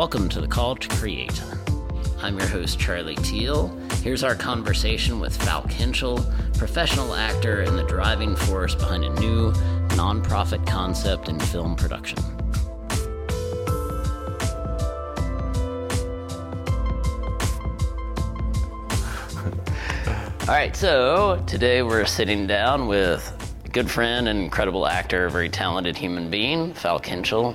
Welcome to the Call to Create. I'm your host, Charlie Teal. Here's our conversation with Falk Hentschel, professional actor and the driving force behind a new nonprofit concept in film production. All right, so today we're sitting down with a good friend and incredible actor, a very talented human being, Falk Hentschel.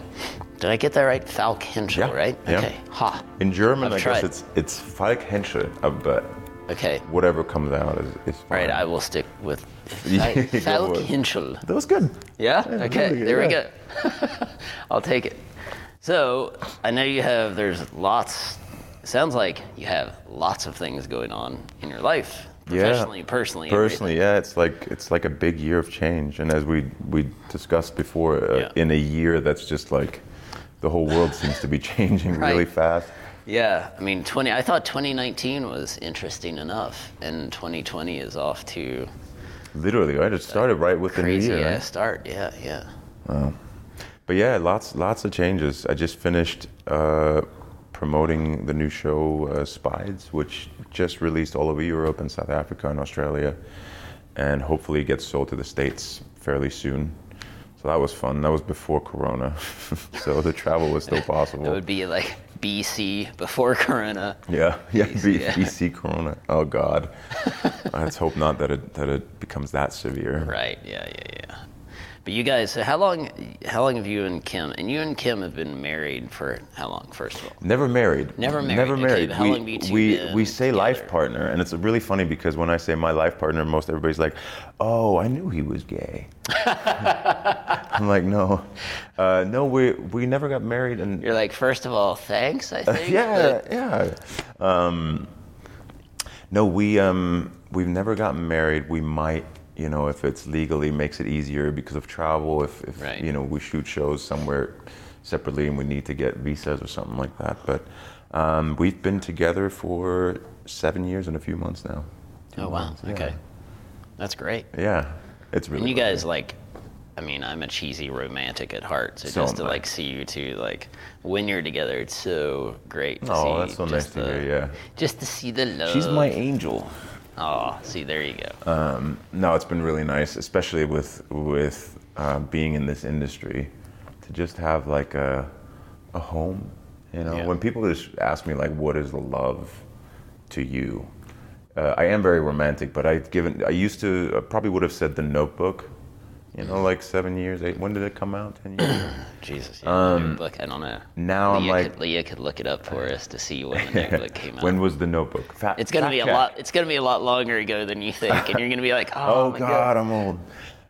Did I get that right? Falk Hentschel, Yeah, right? yeah. Okay. Ha. In German, I've I tried. guess it's it's Falk Hentschel, uh, but Okay. whatever comes out is, is fine. right, I will stick with Yeah, Falk. Hentschel. that was good. Yeah? Yeah, Okay, good, there we go. I'll take it. So, I know you have, there's lots, sounds like you have lots of things going on in your life, professionally, personally. Personally, yeah, it's like it's like a big year of change, and as we we discussed before, uh, Yeah. in a year that's just like the whole world seems to be changing really fast. Yeah, I mean, 20. I thought 2019 was interesting enough, and 2020 is off to Literally, right? It started right with the new year. yeah, right? start. Yeah, yeah. Wow. But yeah, lots lots of changes. I just finished uh, promoting the new show uh, Spides, which just released all over Europe and South Africa and Australia, and hopefully gets sold to the states fairly soon. So that was fun. That was before Corona, so the travel was still possible. it would be like BC before Corona. Yeah, yeah, BC, B- yeah. BC Corona. Oh God, let's hope not that it that it becomes that severe. Right. Yeah. Yeah. Yeah. But you guys, so how long? How long have you and Kim? And you and Kim have been married for how long? First of all. Never married. Never married, Never married. how we, long have you two we, we say life partner, and it's really funny because when I say my life partner, most everybody's like, "Oh, I knew he was gay." I'm like, "No, uh, no, we we never got married." And You're like, first of all, thanks. I think. yeah, but- yeah. Um, no, we um, we've never gotten married. We might, you know, if it's legally makes it easier because of travel. If, if Right. you know we shoot shows somewhere separately and we need to get visas or something like that. But um, we've been together for seven years and a few months now. Oh wow. months, yeah. Okay. That's great. Yeah, it's really. And you great. guys like. I mean, I'm a cheesy romantic at heart, so, So just to I. like see you two like when you're together, it's so great. To Oh, that's so nice to the- hear. Yeah, Just to see the love. she's my angel. Oh, see, there you go. Um, no, it's been really nice, especially with with uh, being in this industry, to just have like a a home. You know, Yeah. when people just ask me like, "What is the love to you?" Uh, I am very romantic, but I've given I used to I probably would have said The Notebook. You know, like seven years, eight. When did it come out? Ten years. Jesus, yeah, Notebook. I don't know. Um, now I'm Leah like- could, Leah could look it up for us to see when the Notebook came out. when was The Notebook? Fa- it's gonna fact be a check. lot. It's gonna be a lot longer ago than you think, and you're gonna be like, oh, Oh my God, I'm old.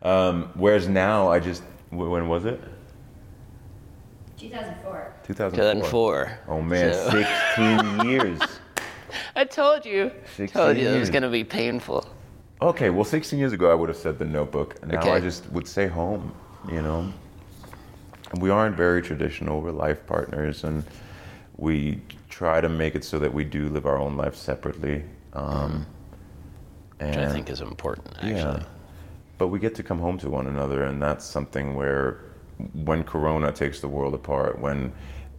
Um, whereas now, I just when was it? 2004. 2004. 2004. Oh man, So- 16 years. I told you. 16 told you it was gonna be painful. Okay, well, 16 years ago, I would have said the notebook. Now Okay. I just would say home, you know? And we aren't very traditional. We're life partners, and we try to make it so that we do live our own life separately. Um, Which I think is important, actually. Yeah. But we get to come home to one another, and that's something where when Corona takes the world apart, when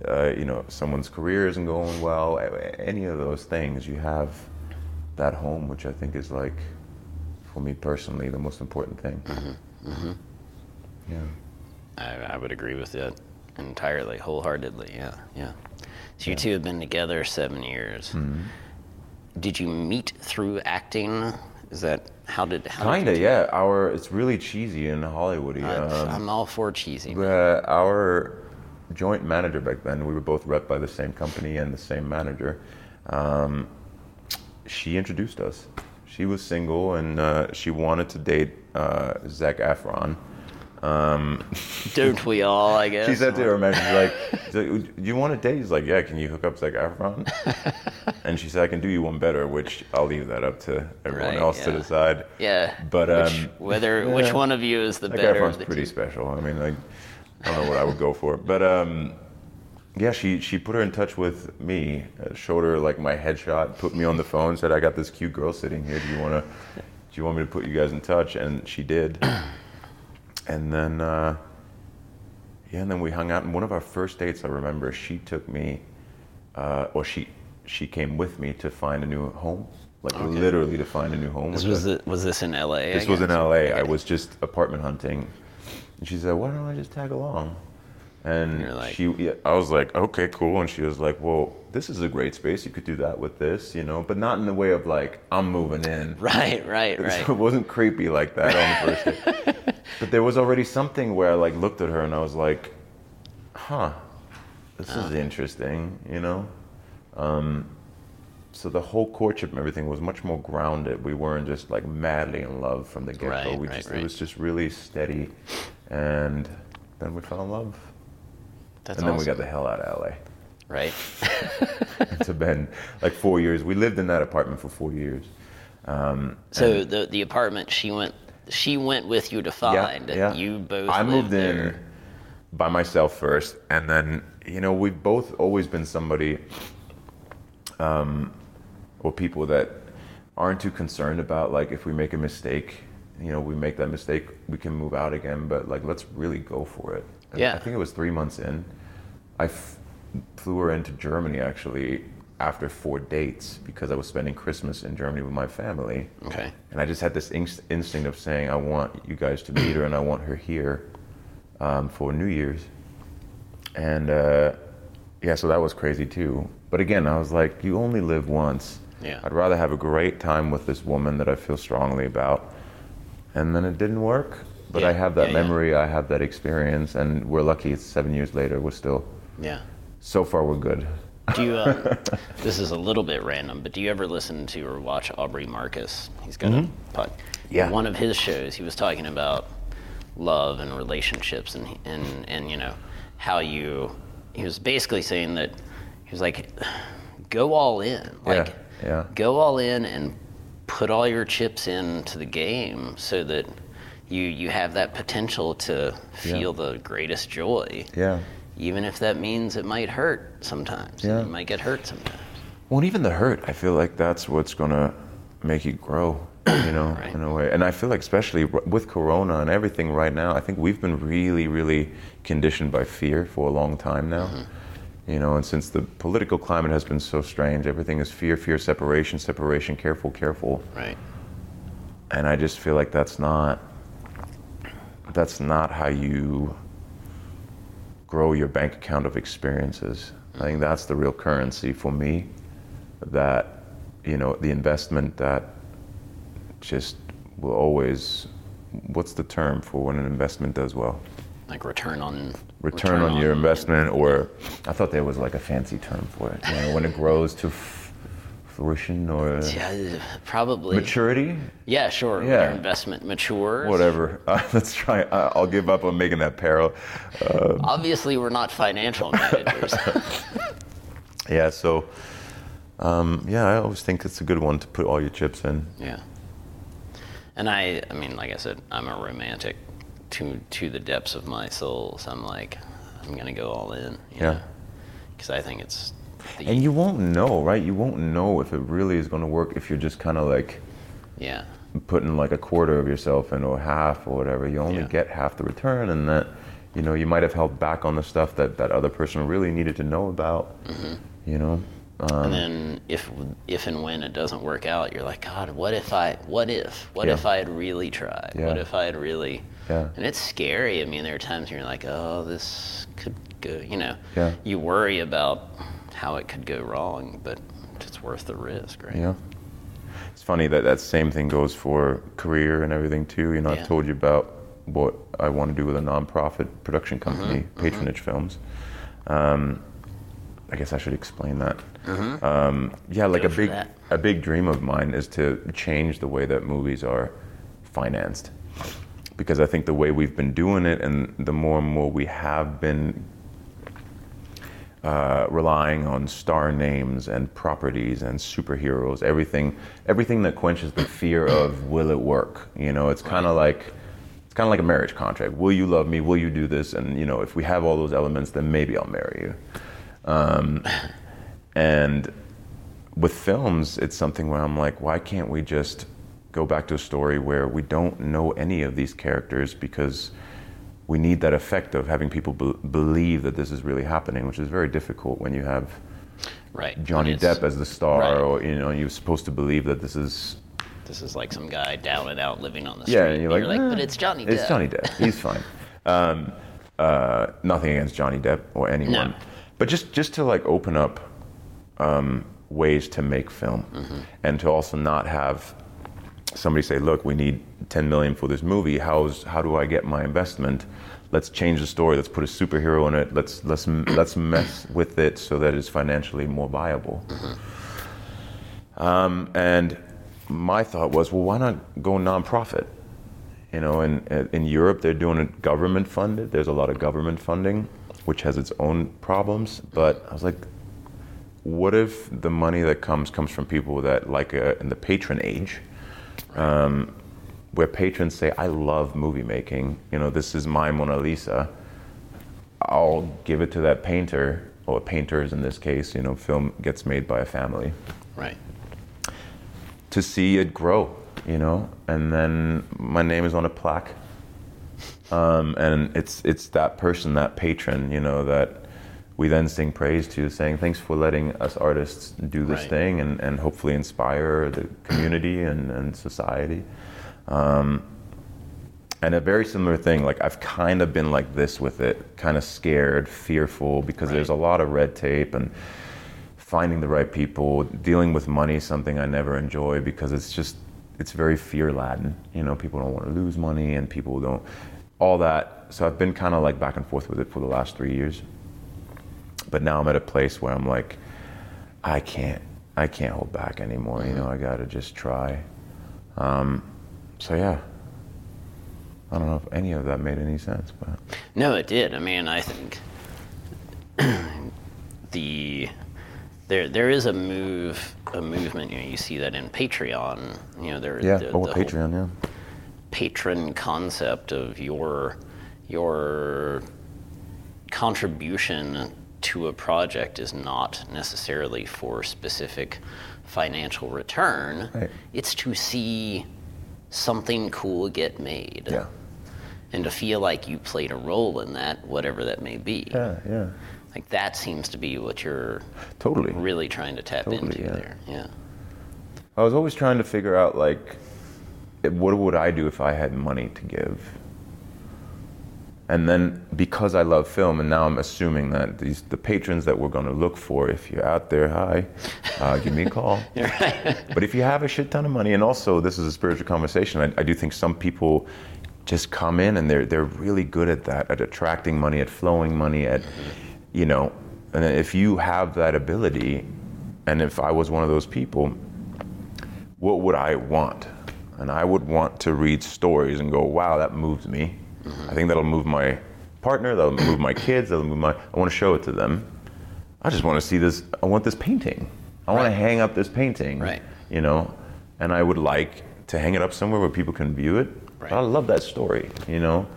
uh, you know someone's career isn't going well, any of those things, you have that home, which I think is like, for me personally, the most important thing. Mm-hmm. Mm-hmm. Yeah. I, I would agree with that entirely, wholeheartedly. Yeah, yeah. So you two have been together seven years. Mm-hmm. Did you meet through acting? Is that how did how did Kinda, you- yeah. Our it's really cheesy and Hollywoody. Um, I'm all for cheesy. Uh, our joint manager back then, we were both rep by the same company and the same manager. Um, she introduced us. She was single and uh, she wanted to date uh, Zac Efron. Um, Don't we all? I guess. she said to her man, she's like, she's like, "Do you want to date?" He's like, "Yeah." Can you hook up Zac Efron? and she said, "I can do you one better," which I'll leave that up to everyone Right, else to decide. Yeah. But, which, um, whether which one of you is the That better? guy of pretty two? special. I mean, like, I don't know what I would go for, but um, yeah, she she put her in touch with me, uh, showed her like my headshot, put me on the phone, said, "I got this cute girl sitting here. Do you want to? Do you want me to put you guys in touch?" And she did. and then, uh, yeah, and then we hung out. And one of our first dates, I remember, she took me uh, or she she came with me to find a new home, like literally to find a new home. This was the, was this in L.A.? This was in? LA. I was just apartment hunting, and she said, "Why don't I just tag along?" And you're like- she, yeah, I was like, "Okay, cool." And she was like, "Well, this is a great space. You could do that with this, you know, but not in the way of like I'm moving in." Right, right, right. So it wasn't creepy like that on the first day. but there was already something where I like looked at her and I was like, "Huh, this is interesting," you know. Um, so the whole courtship and everything was much more grounded. We weren't just like madly in love from the get go. Right, we right, just right. it was just really steady, and then we fell in love. That's and then we got the hell out of LA right. to Bend. Like four years. We lived in that apartment for four years. So the the apartment she went she went with you to find. Yeah, yeah. You both. I moved lived in by myself first, and then you know we've both always been somebody, um, or people that aren't too concerned about like if we make a mistake, you know, we make that mistake, we can move out again. But like, let's really go for it. Yeah. I think it was three months in. I f- flew her into Germany actually after four dates because I was spending Christmas in Germany with my family. Okay. And I just had this inst- instinct of saying, I want you guys to meet her and I want her here um, for New Year's. And uh, yeah, so that was crazy too. But again, I was like, you only live once. Yeah. I'd rather have a great time with this woman that I feel strongly about. And then it didn't work. But Yeah, I have that yeah, yeah. memory, I have that experience, and we're lucky it's seven years later, we're still, Yeah. so far, we're good. Do you? Um, this is a little bit random, but do you ever listen to or watch Aubrey Marcus? He's got a pod. Mm-hmm. Yeah. One of his shows, he was talking about love and relationships, and and and you know how you. He was basically saying that he was like, go all in, like yeah. go all in and put all your chips into the game, so that you you have that potential to feel the greatest joy Yeah. even if that means it might hurt sometimes. Yeah. You might get hurt sometimes. Well, and even the hurt, I feel like that's what's gonna make you grow, you know, Right. in a way. And I feel like, especially with Corona and everything right now, I think we've been really, really conditioned by fear for a long time now. Mm-hmm. You know, and since the political climate has been so strange, everything is fear, fear, separation, separation, careful, careful. Right. And I just feel like that's not that's not how you grow your bank account of experiences. I think that's the real currency for me. That you know, the investment that just will always. What's the term for when an investment does well? Like return on Return, on, your investment, or I thought there was like a fancy term for it. You know, when it grows to fruition or Yeah, probably. maturity. Yeah, sure. Yeah. your investment matures. Whatever. Uh, let's try. Uh, I'll give up on making that parallel. Uh, Obviously, we're not financial managers. yeah. So, um, yeah, I always think it's a good one to put all your chips in. yeah. And I, I mean, like I said, I'm a romantic to to the depths of my soul. So I'm like, I'm gonna go all in. Yeah. Because I think it's. And you won't know, right? You won't know if it really is going to work if you're just kind of like yeah. putting like a quarter of yourself in or half or whatever. You only Yeah. get half the return, and that you know you might have held back on the stuff that that other person really needed to know about. You know. Um, And then if if and when it doesn't work out, you're like, God, what if I? What if? What Yeah. if I had really tried? What if I had really? Yeah. And it's scary. I mean, there are times when you're like, oh, this could go. You know. Yeah. You worry about how it could go wrong, but it's worth the risk, right? Yeah. It's funny that that same thing goes for career and everything too. You know, Yeah. I've told you about what I want to do with a nonprofit production company, Mm-hmm, Patronage Films. Um, I guess I should explain that. Mm-hmm. Um, yeah, like Go a big that. a big dream of mine is to change the way that movies are financed. Because I think the way we've been doing it, and the more and more we have been uh, relying on star names and properties and superheroes, everything, everything that quenches the fear of will it work? You know, it's kind of like it's kind of like a marriage contract. Will you love me? Will you do this? And you know, if we have all those elements, then maybe I'll marry you. Um, and with films, it's something where I'm like, why can't we just go back to a story where we don't know any of these characters because we need that effect of having people be- believe that this is really happening, which is very difficult when you have Right. Johnny Depp as the star, Right. or you know, you're supposed to believe that this is This is like some guy down and out living on the street. yeah, and you're like, but "Eh, it's Johnny Depp. It's Johnny Depp. He's fine. Um, uh, nothing against Johnny Depp or anyone, No. but just just to like open up um, ways to make film, Mm-hmm. and to also not have somebody say, "Look, we need 10 million for this movie. How's how do I get my investment?" Let's change the story. Let's put a superhero in it. Let's let's let's mess with it so that it's financially more viable. Um, and my thought was, well, why not go nonprofit? You know, in in Europe they're doing it government funded. There's a lot of government funding, which has its own problems. But I was like, what if the money that comes comes from people that like uh, in the patron age, um, where patrons say, I love movie making. You know, this is my Mona Lisa. I'll give it to that painter or painters in this case. You know, film gets made by a family Right. to see it grow, you know. And then my name is on a plaque, um, and it's it's that person, that patron, you know, that we then sing praise to, saying thanks for letting us artists do this Right. thing and, and hopefully inspire the community and, and society. Um, and a very similar thing, like I've kind of been like this with it, kind of scared, fearful, because there's a lot of red tape and finding the right people, dealing with money, something I never enjoy because it's just it's very fear laden. You know, people don't want to lose money and people don't all that. So I've been kind of like back and forth with it for the last three years. But now I'm at a place where I'm like, I can't, I can't hold back anymore. You know, I got to just try. Um, so yeah, I don't know if any of that made any sense, but No, it did. I mean, I think the there there is a move a movement. You know, you see that in Patreon. You know, there yeah, the, oh the Patreon, yeah. patron concept of your your contribution to a project is not necessarily for specific financial return. Right. It's to see something cool get made. Yeah. And to feel like you played a role in that, whatever that may be. Yeah, yeah. Like that seems to be what you're Totally. really trying to tap Totally, into yeah. there. Yeah. I was always trying to figure out like, what would I do if I had money to give? And then because I love film, and now I'm assuming that these the patrons that we're going to look for, if you're out there, hi, uh, give me a call. but if you have a shit ton of money, and also this is a spiritual conversation, I, I do think some people just come in and they're they're really good at that, at attracting money, at flowing money, at you know, and if you have that ability, and if I was one of those people, what would I want? And I would want to read stories and go, wow, that moves me. I think that'll move my partner, that'll move my kids, that'll move my, I want to show it to them. I just want to see this, I want this painting. I want to hang up this painting. Right. You know, and I would like to hang it up somewhere where people can view it. Right. I love that story, you know?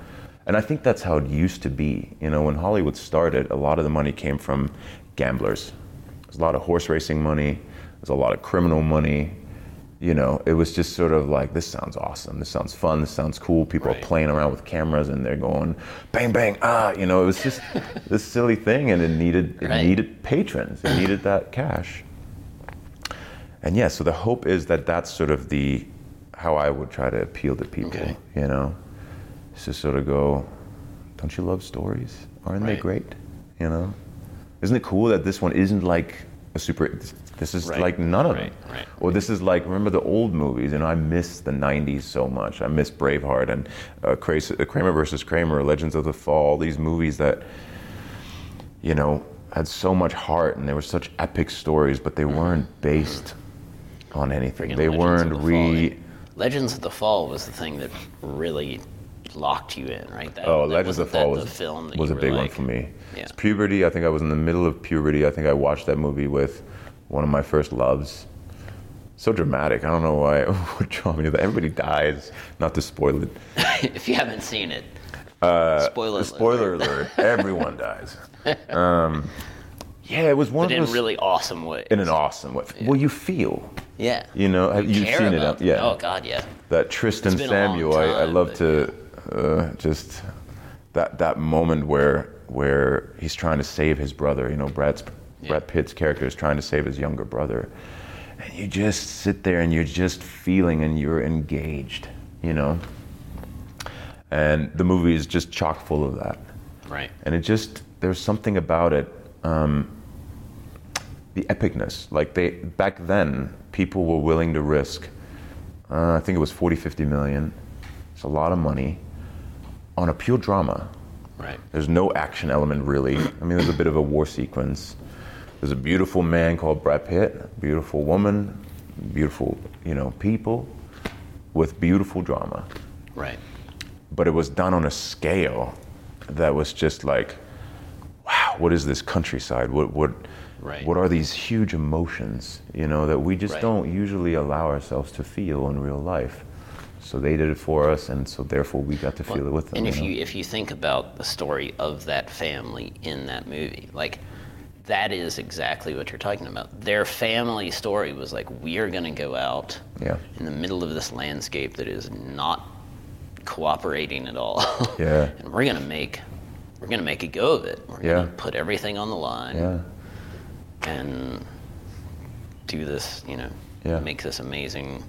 And I think that's how it used to be. You know, when Hollywood started, a lot of the money came from gamblers. There's a lot of horse racing money, there's a lot of criminal money. You know, it was just sort of like, this sounds awesome. This sounds fun. This sounds cool. People Right. are playing around with cameras and they're going, bang, bang, ah. You know, it was just this silly thing and it needed, it Right. needed patrons. It needed that cash. And yeah, so the hope is that that's sort of the, how I would try to appeal to people, Okay. you know? Is to sort of go, don't you love stories? Aren't they great? You know? Isn't it cool that this one isn't like a super, this is Right. like none of Right, them. right. Or this is like, remember the old movies? You know, I miss the 90s so much. I miss Braveheart and uh, uh, Kramer versus Kramer, Legends of the Fall, these movies that, you know, had so much heart and they were such epic stories, but they weren't based on anything. Friggin' They Legends weren't the re. Legends of the Fall was the thing that really locked you in, right? That, Oh, that Legends of the Fall was, the film was a big one for me. Yeah. It's puberty. I think I was in the middle of puberty. I think I watched that movie with one of my first loves. So dramatic. I don't know why it would draw me to that. Everybody dies. Not to spoil it. if you haven't seen it, spoiler. Uh, Spoiler alert. Everyone dies. Um, yeah, it was one But of in those really awesome ways. in an awesome way. Well, you feel. yeah. You know, have you care seen it? uh. Yeah. Oh God, yeah. that Tristan It's been a long Samuel. I, I love to uh, just that that moment where where he's trying to save his brother. You know, Brad's Brad Pitt's character is trying to save his younger brother, and you just sit there and you're just feeling and you're engaged, you know. And the movie is just chock full of that, Right. and it just there's something about it. Um, the epicness, like they back then, people were willing to risk. Uh, I think it was 40, 50 million. It's a lot of money on a pure drama. Right. There's no action element really. I mean, there's a bit of a war sequence. There's a beautiful man called Brad Pitt, beautiful woman, beautiful, you know, people with beautiful drama. Right. But it was done on a scale that was just like, wow, what is this countryside? What what Right. what are these huge emotions, you know, that we just Right. don't usually allow ourselves to feel in real life. So they did it for us and so therefore we got to feel it with them. And if know? you if you think about the story of that family in that movie, like that is exactly what you're talking about. Their family story was like we are going to go out Yeah. in the middle of this landscape that is not cooperating at all. Yeah. and we're going to make we're going to make a go of it. We're Yeah. going to put everything on the line Yeah. and do this, you know, Yeah. make this amazing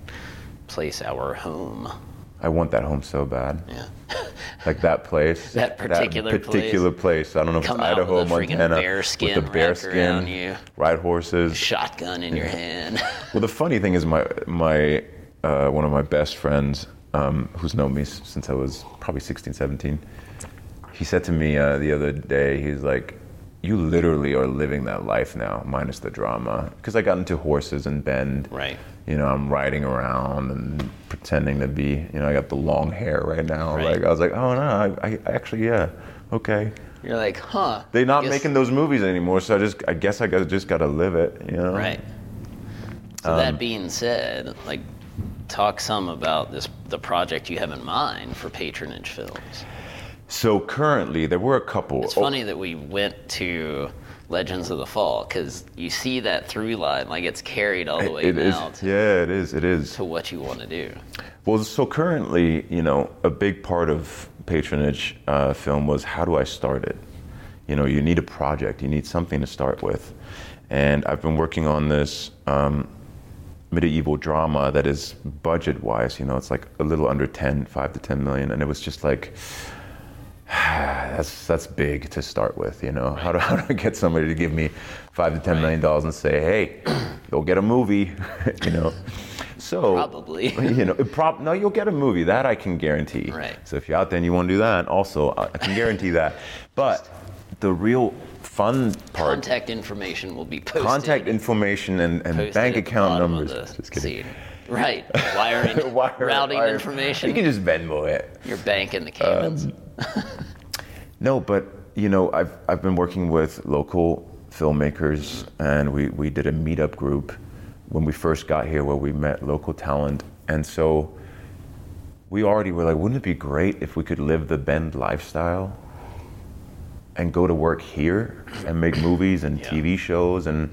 place our home. I want that home so bad. Yeah. Like that place. That particular place. particular place. I don't know if Come it's Idaho, with Montana. bear skin with the bear skin. you. Ride horses. Shotgun in your hand. Well, the funny thing is, my my uh, one of my best friends, um, who's known me since I was probably 16, 17, he said to me uh, the other day, he's like, "You literally are living that life now, minus the drama." Because I got into horses and Bend. Right. You know, I'm riding around and pretending to be. You know, I got the long hair right now. Right. Like I was like, "Oh no, I, I actually yeah, okay." You're like, huh? They're not guess- making those movies anymore, so I just I guess I got just got to live it. You know. Right. So Um, that being said, like, talk some about this the project you have in mind for Patronage Films. So currently, there were a couple. It's funny that we went to Legends of the Fall because you see that through line, like it's carried all the way It is. now to, Yeah, it is. It is. to what you want to do. Well, so currently, you know, a big part of patronage uh, film was how do I start it? You know, you need a project, you need something to start with. And I've been working on this um, medieval drama that is budget wise, you know, it's like a little under 10, 5 to 10 million. And it was just like, that's that's big to start with, you know. How do, how do I get somebody to give me five to ten million dollars and say, "Hey, you'll get a movie," you know? So Probably. you know, prob- no, you'll get a movie that I can guarantee. Right. So if you're out there and you want to do that, also I can guarantee that. But the real fun part, Contact information will be posted. contact information and, and bank account numbers. Just kidding. scene. Right. Wiring, Wire- routing wire- information. You can just Venmo it. Your bank in the Caymans. Um, No, but you know, I've I've been working with local filmmakers, and we we did a meetup group when we first got here, where we met local talent, and so we already were like, wouldn't it be great if we could live the Bend lifestyle and go to work here and make movies and Yeah. TV shows and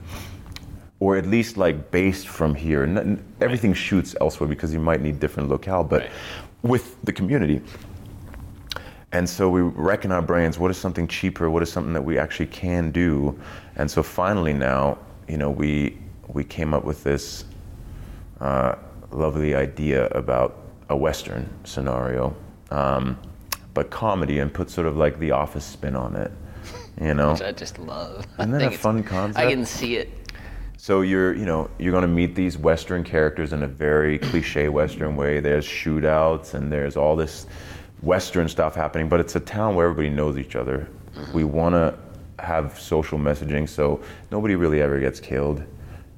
or at least like based from here. N- everything shoots elsewhere because you might need different locale, but Right. with the community. And so we reckon our brains what is something cheaper, what is something that we actually can do. And so finally now, you know, we we came up with this uh, lovely idea about a Western scenario, um, but comedy and put sort of like the office spin on it. You know? which I just love. Isn't that a fun concept? I can see it. So you're, you know, you're going to meet these Western characters in a very cliche Western way. There's shootouts and there's all this Western stuff happening, but it's a town where everybody knows each other. We want to have social messaging, so nobody really ever gets killed.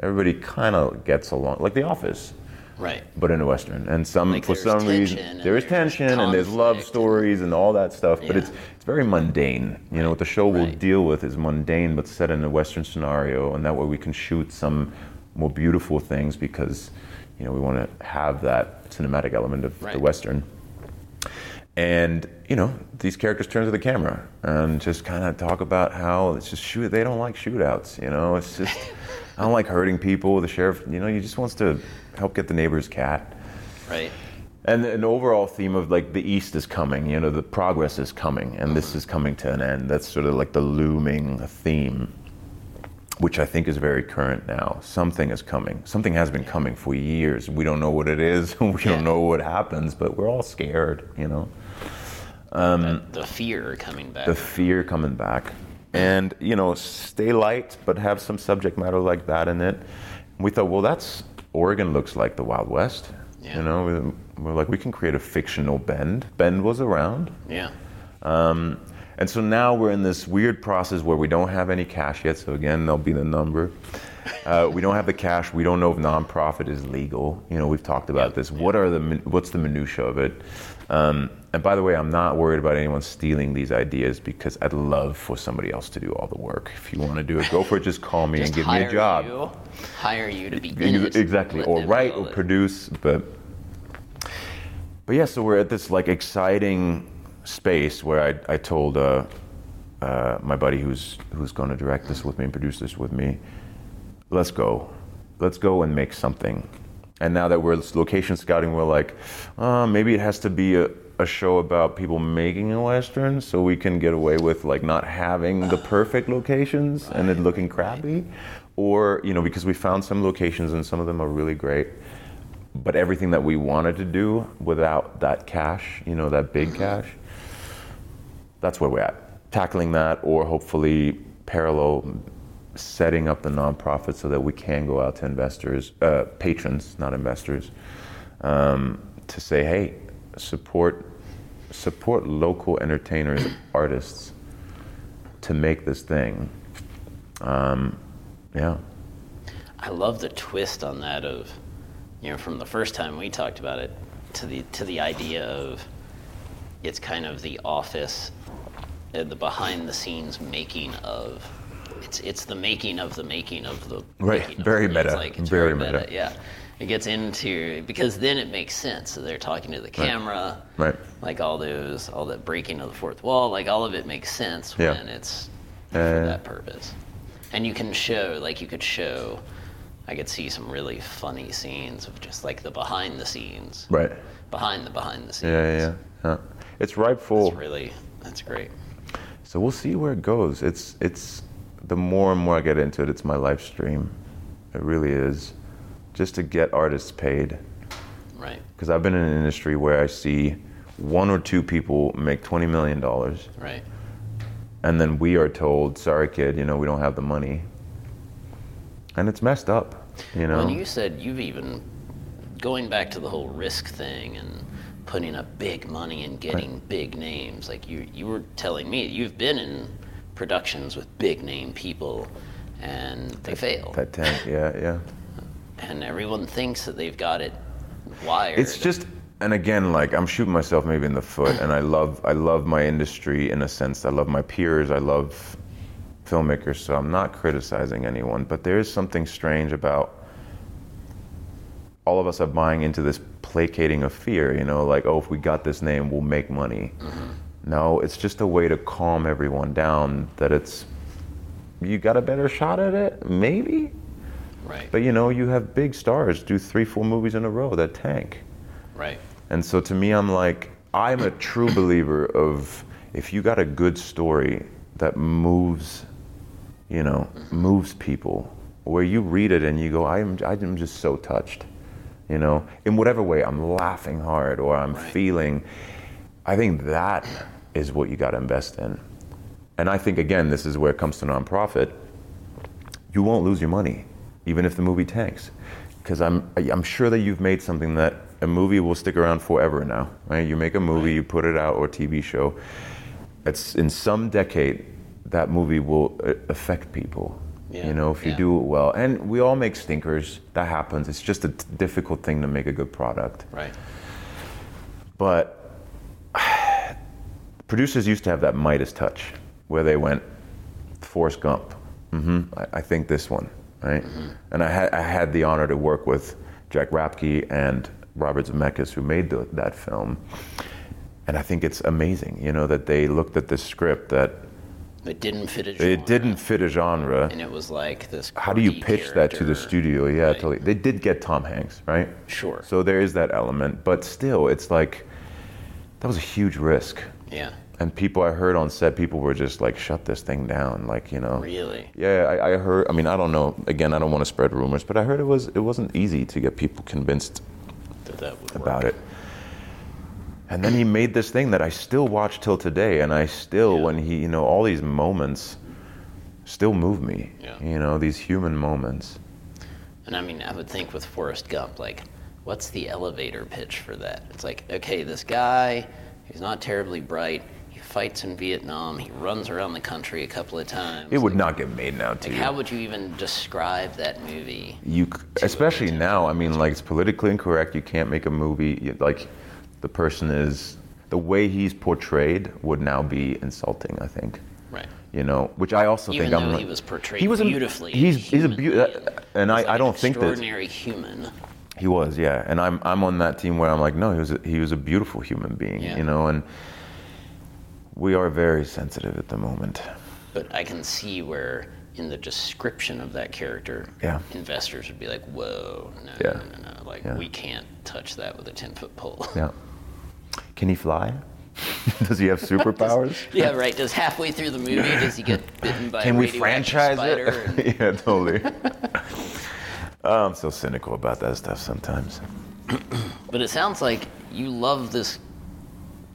Everybody kind of gets along, like The Office, Right. but in a Western. And some, Like for some reason, there is tension and there's love stories and all that stuff. But it's it's very mundane. You know what the show will Right. deal with is mundane, but set in a Western scenario, and that way we can shoot some more beautiful things because you know we want to have that cinematic element of Right. the Western. And you know these characters turn to the camera and just kind of talk about how it's just shoot. They don't like shootouts. You know, it's just I don't like hurting people. The sheriff, you know, he just wants to help get the neighbor's cat. Right. And an overall theme of like the East is coming, you know, the progress is coming, and this is coming to an end. That's sort of like the looming theme. which I think is very current now. Something is coming. Something has been coming for years. We don't know what it is. we don't know what happens, but we're all scared, you know. That- the fear coming back. The fear coming back. And, you know, stay light, but have some subject matter like that in it. We thought, well, that's Oregon looks like the Wild West. Yeah. You know, we- we're like, we can create a fictional Bend. Bend was around. yeah. And so now we're in this weird process where we don't have any cash yet. So again, there'll be the number. Uh, we don't have the cash. We don't know if nonprofit is legal. You know, we've talked about Yeah, this. What are the what's the minutia of it? Um, and by the way, I'm not worried about anyone stealing these ideas because I'd love for somebody else to do all the work. If you want to do it, go for it. Just call me Just and give me a hire job. You, hire you to be in Ex- it. Exactly. Or write or produce, but but yeah. So we're at this like exciting space where I I told uh, uh, my buddy who's who's going to direct this with me and produce this with me, let's go, let's go and make something. And now that we're location scouting, we're like, uh, maybe it has to be a, a show about people making a western, so we can get away with like not having the perfect locations and it looking crappy, or you know because we found some locations and some of them are really great, but everything that we wanted to do without that cash, you know, that big cash, that's where we're at. Tackling that, or hopefully parallel setting up the nonprofit so that we can go out to investors, uh, patrons, not investors, um, to say, hey, support support local entertainers, artists, to make this thing. Um, yeah, I love the twist on that of, you know, from the first time we talked about it to the to the idea of it's kind of the office, uh, the behind the scenes making of. It's it's the making of the making of the Right, making of very the- it's meta, Like, it's very very, meta. meta. Yeah, it gets into because then it makes sense. So they're talking to the camera, right. like all those all that breaking of the fourth wall like all of it makes sense Yeah. when it's for Uh, that purpose and you can show like you could show i could see some really funny scenes of just like the behind the scenes Right. behind the behind the scenes Yeah, yeah, yeah. yeah. It's ripe for. it's really that's great So we'll see where it goes. It's it's the more and more I get into it, it's my life stream. It really is. Just to get artists paid. right Because I've been in an industry where I see one or two people make twenty million dollars, right and then we are told, "Sorry, kid, you know we don't have the money," and it's messed up. You know. Well, you said you've even going back to the whole risk thing and putting up big money and getting big names. Like you, you were telling me you've been in productions with big name people, and they fail, yeah, yeah. and everyone thinks that they've got it wired. It's just, and again, like I'm shooting myself maybe in the foot, and I love, I love my industry in a sense. I love my peers. I love filmmakers, so I'm not criticizing anyone. But there is something strange about all of us are buying into this placating of fear. You know, like oh, if we got this name, we'll make money. Mm-hmm. No, it's just a way to calm everyone down. That it's you got a better shot at it, maybe. right, But you know, you have big stars do three, four movies in a row that tank. right, And so to me, I'm like, I'm a true believer of if you got a good story that moves, you know, moves people, where you read it and you go, I'm, I'm just so touched, you know, in whatever way, I'm laughing hard or I'm Right. feeling. I think that is what you got to invest in. And I think, again, this is where it comes to nonprofit. You won't lose your money, even if the movie tanks. Because I'm, I'm sure that you've made something that a movie will stick around forever now, right? You make a movie, you put it out, or a TV show. It's in some decade, that movie will uh, affect people. Yeah, You know, if you yeah. do it well. And we all make stinkers. That happens. It's just a difficult thing to make a good product. right, But producers used to have that Midas touch where they went, Forrest Gump. hmm I, I think this one, right? And I had, I had the honor to work with Jack Rapke and Robert Zemeckis, who made the, that film. And I think it's amazing, you know, that they looked at this script that it didn't fit a genre, it didn't fit a genre. and it was like this. How do you pitch that to the studio? Yeah, Right. totally. They did get Tom Hanks, right? Sure. So there is that element, but still, it's like that was a huge risk. Yeah, and people I heard on set, people were just like, "Shut this thing down!" Like you know. Really? Yeah, I, I heard. I mean, I don't know. Again, I don't want to spread rumors, but I heard it was it wasn't easy to get people convinced That that would about work. it. And then he made this thing that I still watch till today, and I still, Yeah. when he, you know, all these moments still move me. Yeah. You know, these human moments. And I mean, I would think with Forrest Gump, like, what's the elevator pitch for that? It's like, okay, this guy, he's not terribly bright. He fights in Vietnam. He runs around the country a couple of times. It would Like, not get made now, too. Like, how would you even describe that movie? you, especially now. I mean, like it's politically incorrect. You can't make a movie like the person is. The way he's portrayed would now be insulting. I think. Right. You know, which I also Even think I'm. he was portrayed he was a- beautifully. He's he's a beautiful, uh, being. and I, I don't think that extraordinary human. He was, yeah, and I'm I'm on that team where I'm like, no, he was a, he was a beautiful human being, Yeah. you know, and we are very sensitive at the moment. But I can see where, in the description of that character, Yeah. investors would be like, "Whoa, no, Yeah. no, no, no! Like, Yeah. we can't touch that with a ten foot pole." Yeah. Can he fly? Does he have superpowers? yeah, right. Does halfway through the movie does he get bitten by Can a we franchise spider? it? and- yeah, totally. Oh, I'm so cynical about that stuff sometimes. but it sounds like you love this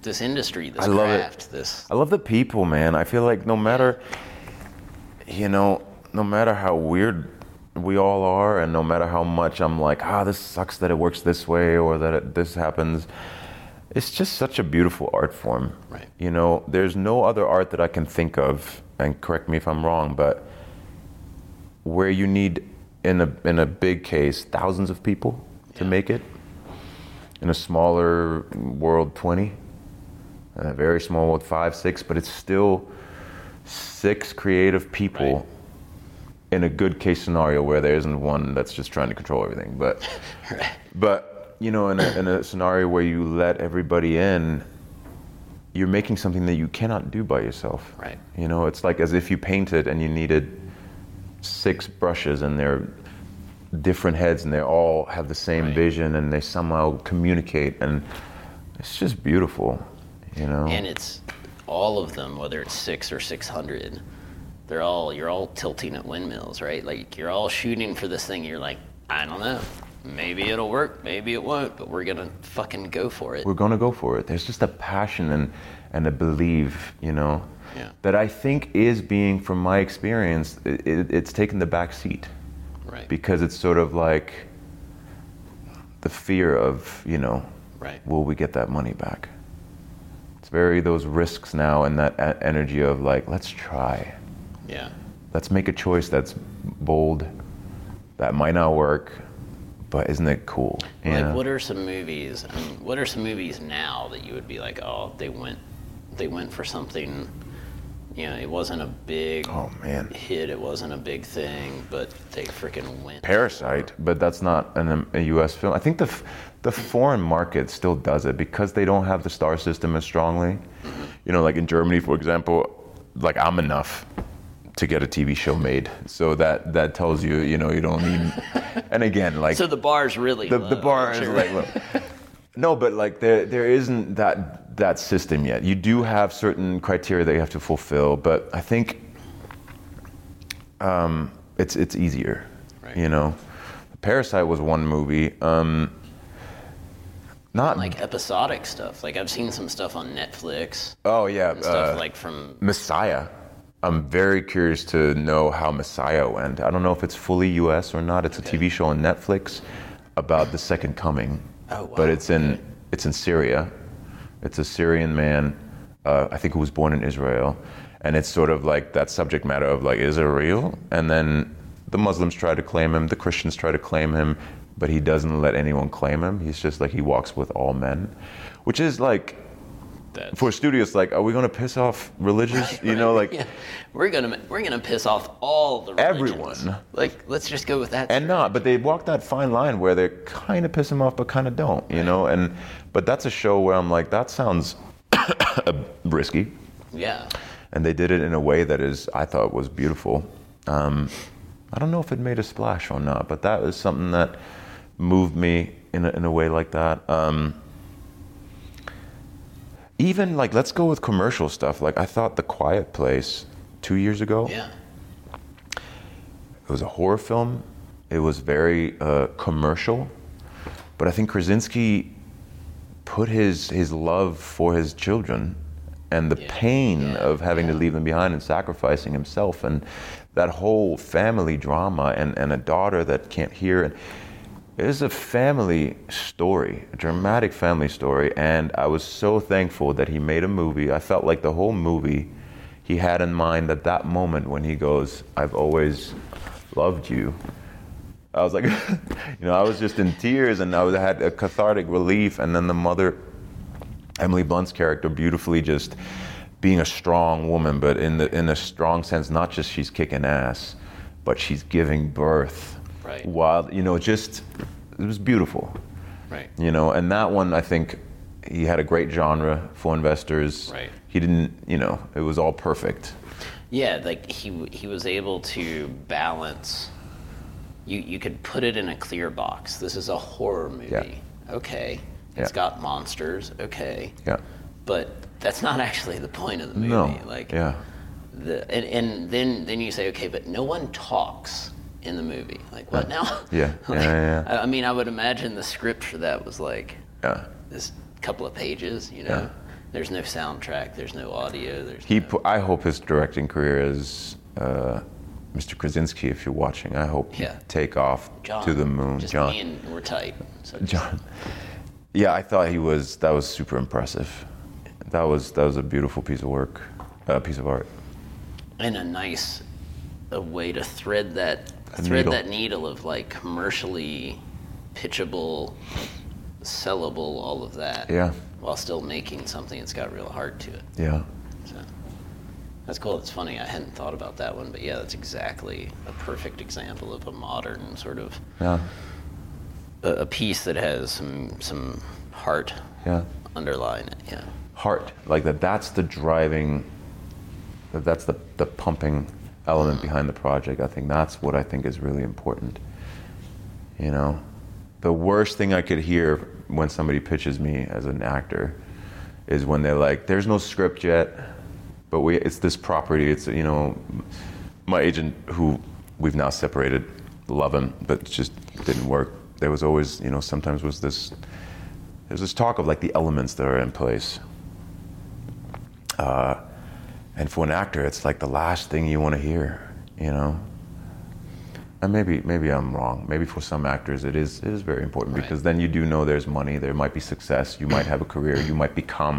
this industry, this I love it. craft, this. I love the people, man. I feel like no matter, you know, no matter how weird we all are, and no matter how much I'm like, ah, this sucks that it works this way or that it, this happens, it's just such a beautiful art form. Right. You know, there's no other art that I can think of, and correct me if I'm wrong, but where you need, in a in a big case, thousands of people to Yeah. make it. In a smaller world, 20 a very small world, five, six, but it's still six creative people Right. in a good case scenario where there isn't one that's just trying to control everything. But, but you know, in a, in a scenario where you let everybody in, you're making something that you cannot do by yourself. Right. You know, it's like as if you painted and you needed six brushes and they're different heads and they all have the same Right. vision and they somehow communicate and it's just beautiful, you know. and it's all of them, whether it's six or six hundred. They're all you're all tilting at windmills, right? Like you're all shooting for this thing. You're like, I don't know. Maybe it'll work. Maybe it won't. But we're gonna fucking go for it. we're gonna go for it. There's just a passion and and a belief, you know, Yeah. that I think is being, from my experience, it, it, it's taken the back seat Right. because it's sort of like the fear of, you know, right. will we get that money back? It's very those risks now and that energy of like, let's try. Yeah. Let's make a choice that's bold, that might not work, but isn't it cool? Like, know? what are some movies? I mean, what are some movies now that you would be like, oh, they went, they went for something. You know, it wasn't a big Oh, man. hit. It wasn't a big thing, but they freaking went. Parasite, but that's not an, a U.S. film. I think the the foreign market still does it because they don't have the star system as strongly. Mm-hmm. You know, like in Germany, for example, like I'm enough to get a TV show made, so that that tells you, you know, you don't need. And again, like So the bar's really the, low, the bar is like look. no but like there there isn't that that system yet. You do have certain criteria that you have to fulfill but i think um, it's it's easier Right. you know? Parasite was one movie um, not like episodic stuff. Like I've seen some stuff on Netflix oh yeah stuff uh, like from messiah. I'm very curious to know how messiah went. I don't know if it's fully us or not. It's a tv show on netflix about the second coming Oh, wow. but it's in it's in syria it's a syrian man uh, i think who was born in israel and it's sort of like that subject matter of like is it real and then the muslims try to claim him the christians try to claim him but he doesn't let anyone claim him he's just like he walks with all men which is like that. for studios like are we going to piss off religious you know like yeah, we're gonna we're gonna piss off all the religions. Everyone. Like let's just go with that. and not but they walk that fine line where they kind of piss them off but kind of don't you know and but that's a show where i'm like that sounds risky yeah, and they did it in a way that is i thought was beautiful um, i don't know if it made a splash or not but that was something that moved me in a, in a way like that um, even like let's go with commercial stuff. Like I thought The Quiet Place two years ago. Yeah. It was a horror film. It was very uh, commercial, but I think Krasinski put his his love for his children and the Yeah, pain yeah, of having to leave them behind and sacrificing himself and that whole family drama and, and a daughter that can't hear. And it is a family story, a dramatic family story, and I was so thankful that he made a movie. I felt like the whole movie he had in mind at that moment when he goes, I've always loved you. I was like, you know, I was just in tears and I was, had a cathartic relief. And then the mother, Emily Blunt's character, beautifully just being a strong woman, but in, the, in a strong sense, not just she's kicking ass, but she's giving birth. Right. While, you know, just, it was beautiful Right. you know and that one i think he had a great genre for investors Right. he didn't you know it was all perfect Yeah, like he he was able to balance. You you could put it in a clear box. This is a horror movie. Yeah. Okay. It's Yeah. got monsters. Okay. yeah But that's not actually the point of the movie. no Like yeah the and, and then then you say okay, but no one talks in the movie. Like what now? Yeah. Like, Yeah, yeah, yeah. I, I mean, I would imagine the script for that was like yeah this couple of pages. You know. Yeah. There's no soundtrack. There's no audio. There's he no, pu- i hope his directing career is uh, mr krasinski if you're watching i hope you take off John, to the moon Just john me and we're tight. So just- john yeah i thought he was that was super impressive that was that was a beautiful piece of work a piece of art and a nice a way to thread that A thread needle. that needle of like commercially pitchable, sellable, all of that. Yeah. While still making something that's got real heart to it. yeah that's cool. It's funny. I hadn't thought about that one, but yeah, that's exactly a perfect example of a modern sort of yeah a, a piece that has some some heart yeah underlying it. Yeah. heart like that that's the driving that that's the, the pumping element mm-hmm. behind the project i think that's what i think is really important you know the worst thing i could hear when somebody pitches me as an actor is when they're like there's no script yet but we it's this property it's you know my agent who we've now separated love him but it just didn't work. There was always you know sometimes was this there's this talk of like the elements that are in place. Uh, and for an actor it's like the last thing you want to hear you know? And maybe maybe i'm wrong. Maybe for some actors it is it is very important Right. because then you do know there's money there might be success you might have a career you might become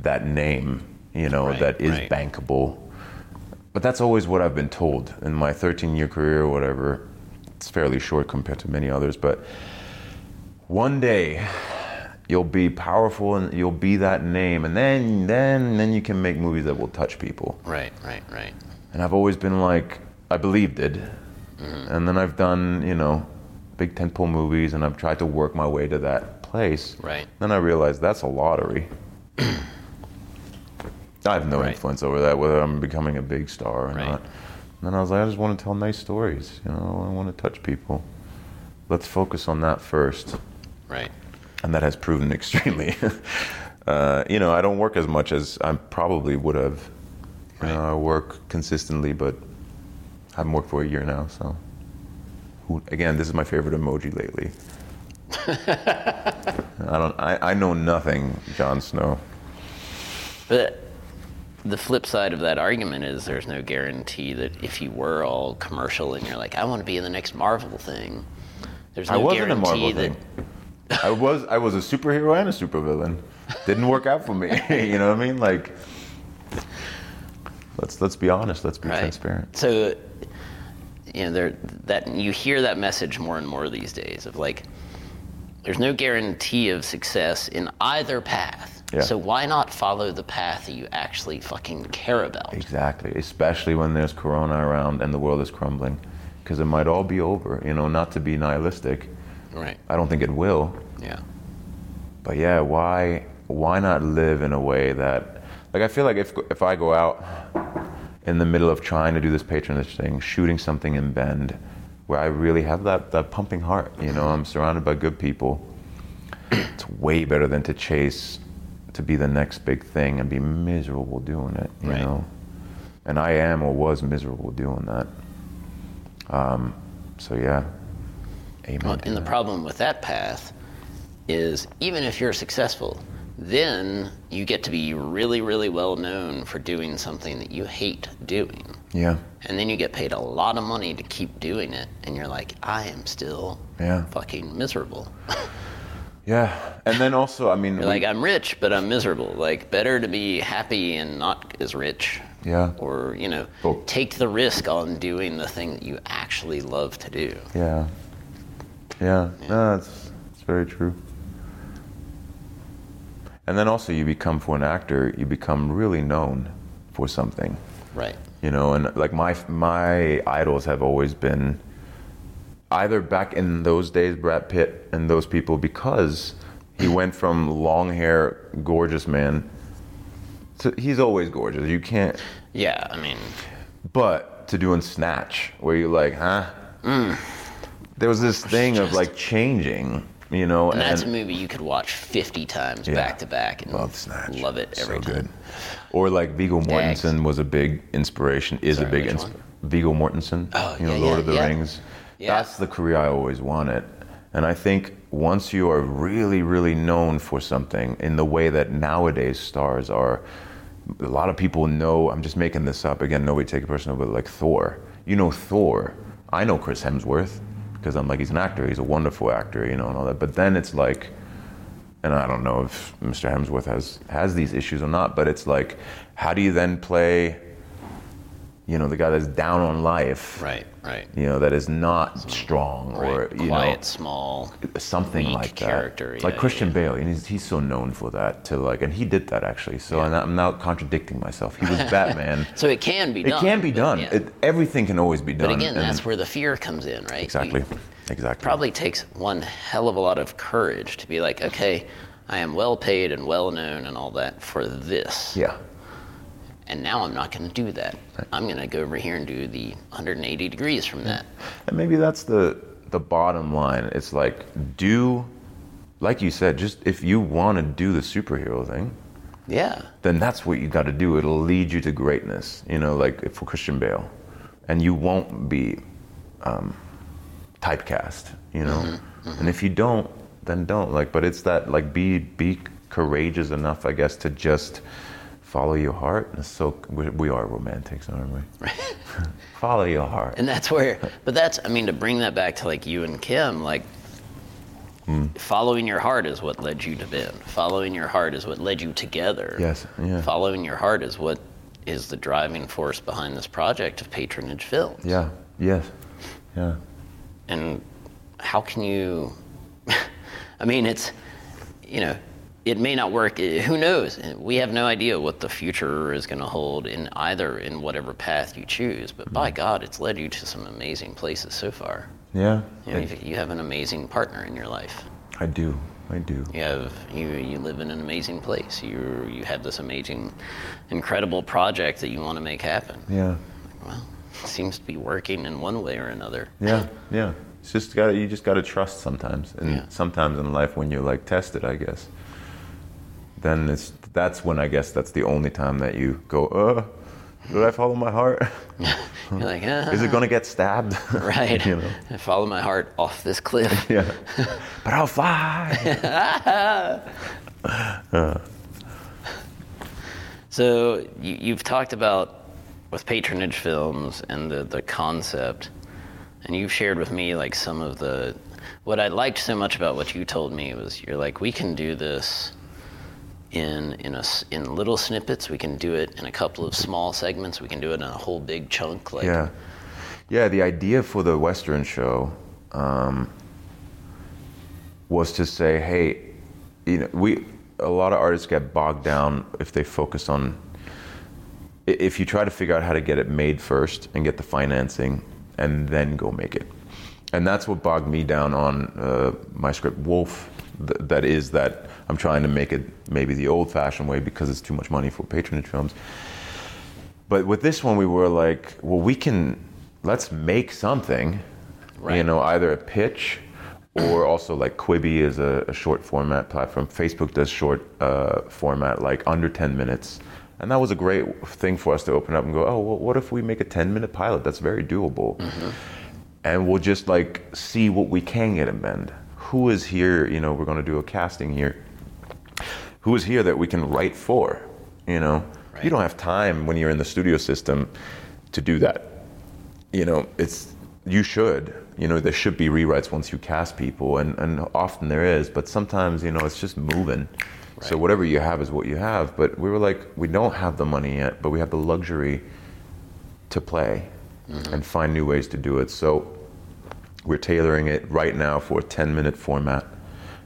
that name you know Right, that is right. bankable but that's always what i've been told in my 13 year career or whatever it's fairly short compared to many others but one day you'll be powerful and you'll be that name and then then then you can make movies that will touch people Right. Right. Right. and i've always been like i believed it mm-hmm. and then i've done you know big tentpole movies and i've tried to work my way to that place Right. then i realized that's a lottery i have no Right. influence over that whether i'm becoming a big star or Right. not and then i was like i just want to tell nice stories you know i want to touch people let's focus on that first Right. and that has proven extremely. uh, you know, I don't work as much as I probably would have. You know, I work consistently, but I haven't worked for a year now. So, Who, again, this is my favorite emoji lately. I don't. I, I know nothing, Jon Snow. But the flip side of that argument is there's no guarantee that if you were all commercial and you're like, I want to be in the next Marvel thing, there's no I wasn't a Marvel that. thing. I was. I was a superhero and a supervillain. Didn't work out for me. you know what I mean? Like, let's let's be honest. Let's be Right. transparent. So, you know, there that you hear that message more and more these days of like, there's no guarantee of success in either path. Yeah. So why not follow the path that you actually fucking care about? Exactly, especially when there's corona around and the world is crumbling, because it might all be over. You know, not to be nihilistic. Right. I don't think it will, Yeah. but yeah, why why not live in a way that, like, I feel like if if I go out in the middle of trying to do this patronage thing, shooting something in Bend, where I really have that that pumping heart. You know, I'm surrounded by good people. It's way better than to chase to be the next big thing and be miserable doing it, you Right. know. And I am or was miserable doing that. Um, so yeah, amen. Well, and the that. problem with that path is even if you're successful, then you get to be really, really well known for doing something that you hate doing. yeah, And then you get paid a lot of money to keep doing it, and you're like, I am still Yeah. fucking miserable. yeah. And then also, I mean, You're we- like, I'm rich, but I'm miserable. Like, better to be happy and not as rich. Yeah. Or, you know, Well- take the risk on doing the thing that you actually love to do. Yeah. Yeah. No, that's it's very true. And then also you become for an actor, you become really known for something. Right. You know, and like my my idols have always been either back in those days Brad Pitt and those people because he went from long hair gorgeous man to he's always gorgeous. You can't Yeah, I mean, but to doing snatch, where you're like, huh? Mm. There was this thing of like changing, you know, and that's a movie you could watch 50 times Yeah. back to back and love snatch, love it every so time. good. Or like Viggo. Mortensen was a big inspiration, is Sorry, a big inspiration. Viggo Mortensen, Oh, you know, yeah, Lord yeah, of the. Rings. Yeah. That's the career I always wanted. And I think once you are really, really known for something in the way that nowadays stars are, a lot of people know, I'm just making this up again, nobody take it personal, but like Thor. You know Thor. I know Chris Hemsworth because I'm like, he's an actor, he's a wonderful actor, you know, and all that. But then it's like, and I don't know if Mr. Hemsworth has has these issues or not, but it's like, how do you then play, you know, the guy that's down on life, Right, right. you know, that is not strong or right. you Quiet, know small. something like that. character, like Christian yeah. Bale, and he's, he's so known for that. To like, and he did that actually. So and I'm now contradicting myself. He was Batman. So it can be it done. It can be but done. yeah. It, everything can always be done. but again, and- that's where the fear comes in, right? exactly, You- exactly. probably takes one hell of a lot of courage to be like, okay, I am well paid and well known and all that for this. Yeah, And now I'm not going to do that. I'm going to go over here and do the 180 degrees from that. and maybe that's the the bottom line. It's like do, like you said, just if you want to do the superhero thing, Yeah. then that's what you got to do. It'll lead you to greatness, you know, like for Christian Bale. And you won't be um, typecast, you know. And if you don't, then don't. Like, but it's that like be be courageous enough, I guess, to just follow your heart. And so we, we are romantics, aren't we? follow your heart. And that's where, but that's, I mean, to bring that back to like you and Kim, like Hmm. following your heart is what led you to Bend. Following your heart is what led you together. Yes, yeah. Following your heart is what is the driving force behind this project of patronage films. yeah. Yes. Yeah. and how can you i mean it's you know it may not work Eh, who knows we have no idea what the future is going to hold in either in whatever path you choose but by god it's led you to some amazing places so far Yeah. you, know, you have an amazing partner in your life I do. I do. you have you you live in an amazing place you you have this amazing incredible project that you want to make happen Yeah. well it seems to be working in one way or another Yeah, yeah. It's just got you just got to trust sometimes, and Yeah. sometimes in life when you're like tested, I guess. Then it's that's when I guess that's the only time that you go, uh, did I follow my heart? you're like ah. Is it gonna get stabbed? Right. you know. I follow my heart off this cliff. Yeah. but I'll fly. So you, you've talked about with patronage films and the, the concept, and you've shared with me like some of the what I liked so much about what you told me was you're like we can do this in in a in little snippets. We can do it in a couple of small segments. We can do it in a whole big chunk. Like Yeah, yeah. The idea for the Western show um, was to say, hey, you know, we a lot of artists get bogged down if they focus on if you try to figure out how to get it made first and get the financing and then go make it. And that's what bogged me down on uh, my script, Wolf. Th- that is that I'm trying to make it maybe the old-fashioned way because it's too much money for patronage films. But with this one, we were like, well, we can let's make something, you know, either a pitch or also like Quibi is a, a short format platform. Facebook does short uh, format, like under 10 minutes. And that was a great thing for us to open up and go, oh, well, what if we make a 10 minute pilot? That's very doable. And we'll just like see what we can get in Bend. Who is here? You know, we're going to do a casting here. Who is here that we can write for? You know, Right. you don't have time when you're in the studio system to do that. You know, it's you should. You know, there should be rewrites once you cast people, and, and often there is, but sometimes, you know, it's just moving. So whatever you have is what you have. But we were like, we don't have the money yet, but we have the luxury to play mm-hmm. and find new ways to do it. So we're tailoring it right now for a 10 minute format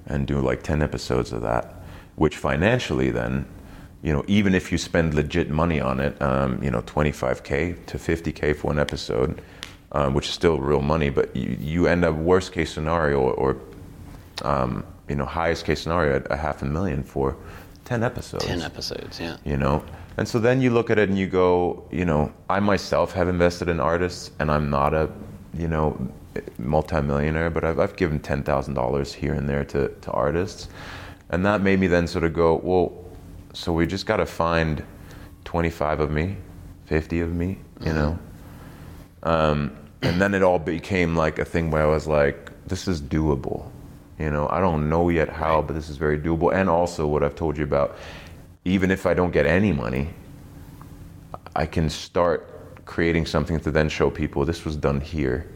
and do like 10 episodes of that, which financially then, you know, even if you spend legit money on it, um, you know, 25K to 50K for an episode, um, which is still real money, but you, you end up worst case scenario or, um, you know, highest case scenario at a half a million for 10 episodes Ten episodes, yeah. you know and so then you look at it and you go you know i myself have invested in artists and i'm not a you know multimillionaire but i've, I've given $10000 here and there to, to artists. And that made me then sort of go well so we just got to find 25 of me 50 of me you know? Um, and then it all became like a thing where i was like this is doable you know? I don't know yet how but this is very doable. And also what i've told you about even if I don't get any money, I can start creating something to then show people this was done here.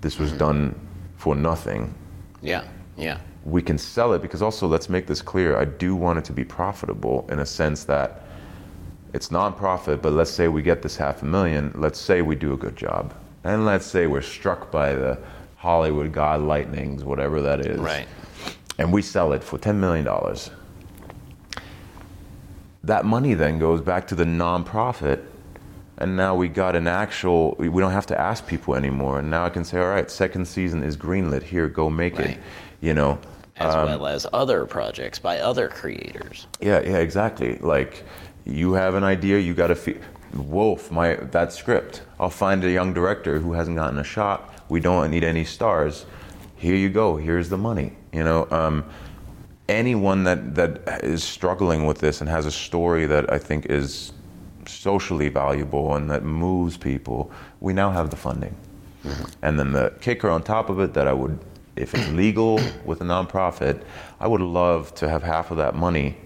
This was mm-hmm. done for nothing. Yeah, yeah. We can sell it because also, let's make this clear. I do want it to be profitable in a sense that it's nonprofit, but let's say we get this half a million. Let's say we do a good job. And let's say we're struck by the Hollywood God lightnings, whatever that is Right. and we sell it for $10 million. That money then goes back to the nonprofit, and now we got an actual, we don't have to ask people anymore. And now I can say, all right, second season is greenlit, here, go make Right. it. You know? As Um, well as other projects by other creators. Yeah, yeah, exactly. Like, you have an idea, you got to feel. Wolf, my that script. I'll find a young director who hasn't gotten a shot. We don't need any stars. Here you go. Here's the money. You know, um, anyone that that is struggling with this and has a story that I think is socially valuable and that moves people, we now have the funding. Mm-hmm. And then the kicker on top of it that I would, if it's legal with a nonprofit, I would love to have half of that money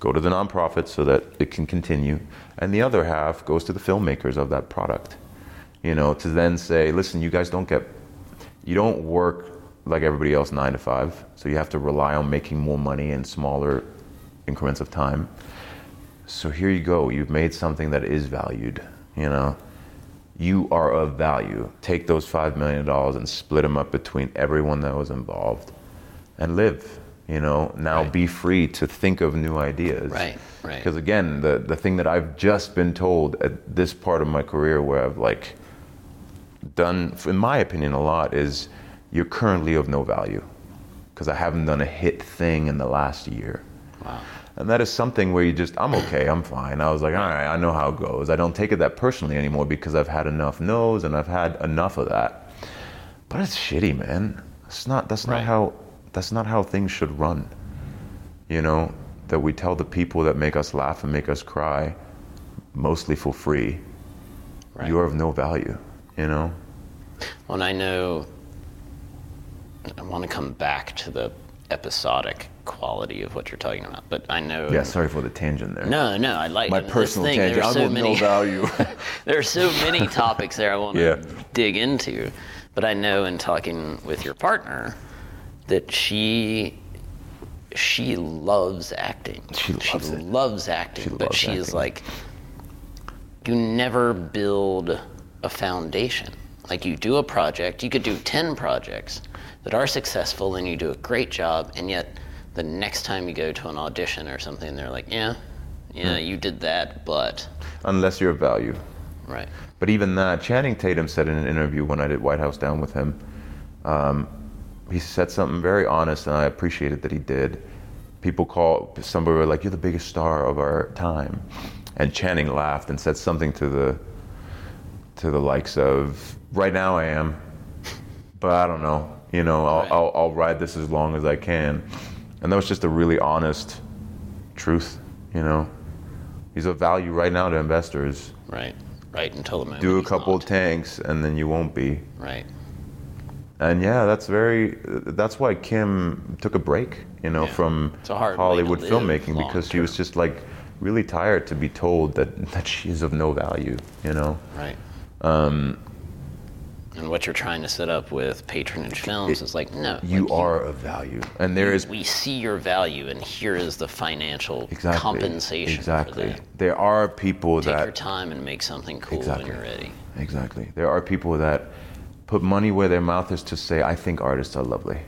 go to the nonprofit so that it can continue, and the other half goes to the filmmakers of that product. You know, to then say, listen, you guys don't get, you don't work like everybody else nine to five, so you have to rely on making more money in smaller increments of time. So here you go. You've made something that is valued. You know, you are of value. Take those five million dollars and split them up between everyone that was involved, and live. You know, now Right. be free to think of new ideas. Right, right. Because again, the the thing that I've just been told at this part of my career, where I've like done, in my opinion, a lot is you're currently of no value because I haven't done a hit thing in the last year. Wow. And that is something where you just, I'm okay, I'm fine. I was like, all right, I know how it goes. I don't take it that personally anymore because I've had enough no's and I've had enough of that. But it's shitty, man. It's not. That's not how. That's not how things should run. You know that we tell the people that make us laugh and make us cry, mostly for free. Right. You are of no value. You know. Well, and I know I want to come back to the episodic quality of what you're talking about, but I know. Yeah. Sorry for the tangent there. No, no, I like My personal thing, tangent. There are I'm so many, no value. there are so many topics there I want to Yeah. dig into, but I know in talking with your partner that she she loves acting. She loves it. loves acting, She but loves she is like you never build a foundation. Like you do a project, you could do 10 projects that are successful and you do a great job, and yet the next time you go to an audition or something, they're like, yeah, yeah, you did that, but. Unless you're of value. Right. But even that, Channing Tatum said in an interview when I did White House Down with him, um, he said something very honest, and I appreciated that he did. People call somebody were like, "You're the biggest star of our time," and Channing laughed and said something to the to the likes of, "Right now I am, but I don't know. You know, I'll, Right. I'll, I'll ride this as long as I can. And that was just a really honest truth, you know. He's of value right now to investors. Right. Right until the moment. Do a couple not. tanks and then you won't be. Right. And yeah, that's very. That's why Kim took a break, you know, Yeah. from It's a hard way to Hollywood filmmaking because she was just like really tired to be told that that she is of no value, you know. Right. Um, and what you're trying to set up with patronage films is like, no, You like, are of value, and there is We see your value, and here is the financial exactly compensation Exactly. There are people Take that your time and make something cool Exactly. when you're ready. Exactly. There are people that put money where their mouth is to say, I think artists are lovely.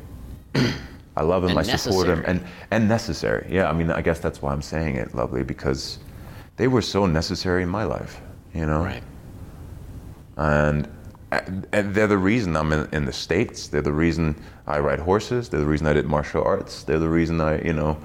I love them, And I support them, and, and necessary. Yeah, I mean, I guess that's why I'm saying it lovely, because they were so necessary in my life, you know? Right. And, and they're the reason I'm in, in the States. They're the reason I ride horses. They're the reason I did martial arts. They're the reason I, you know,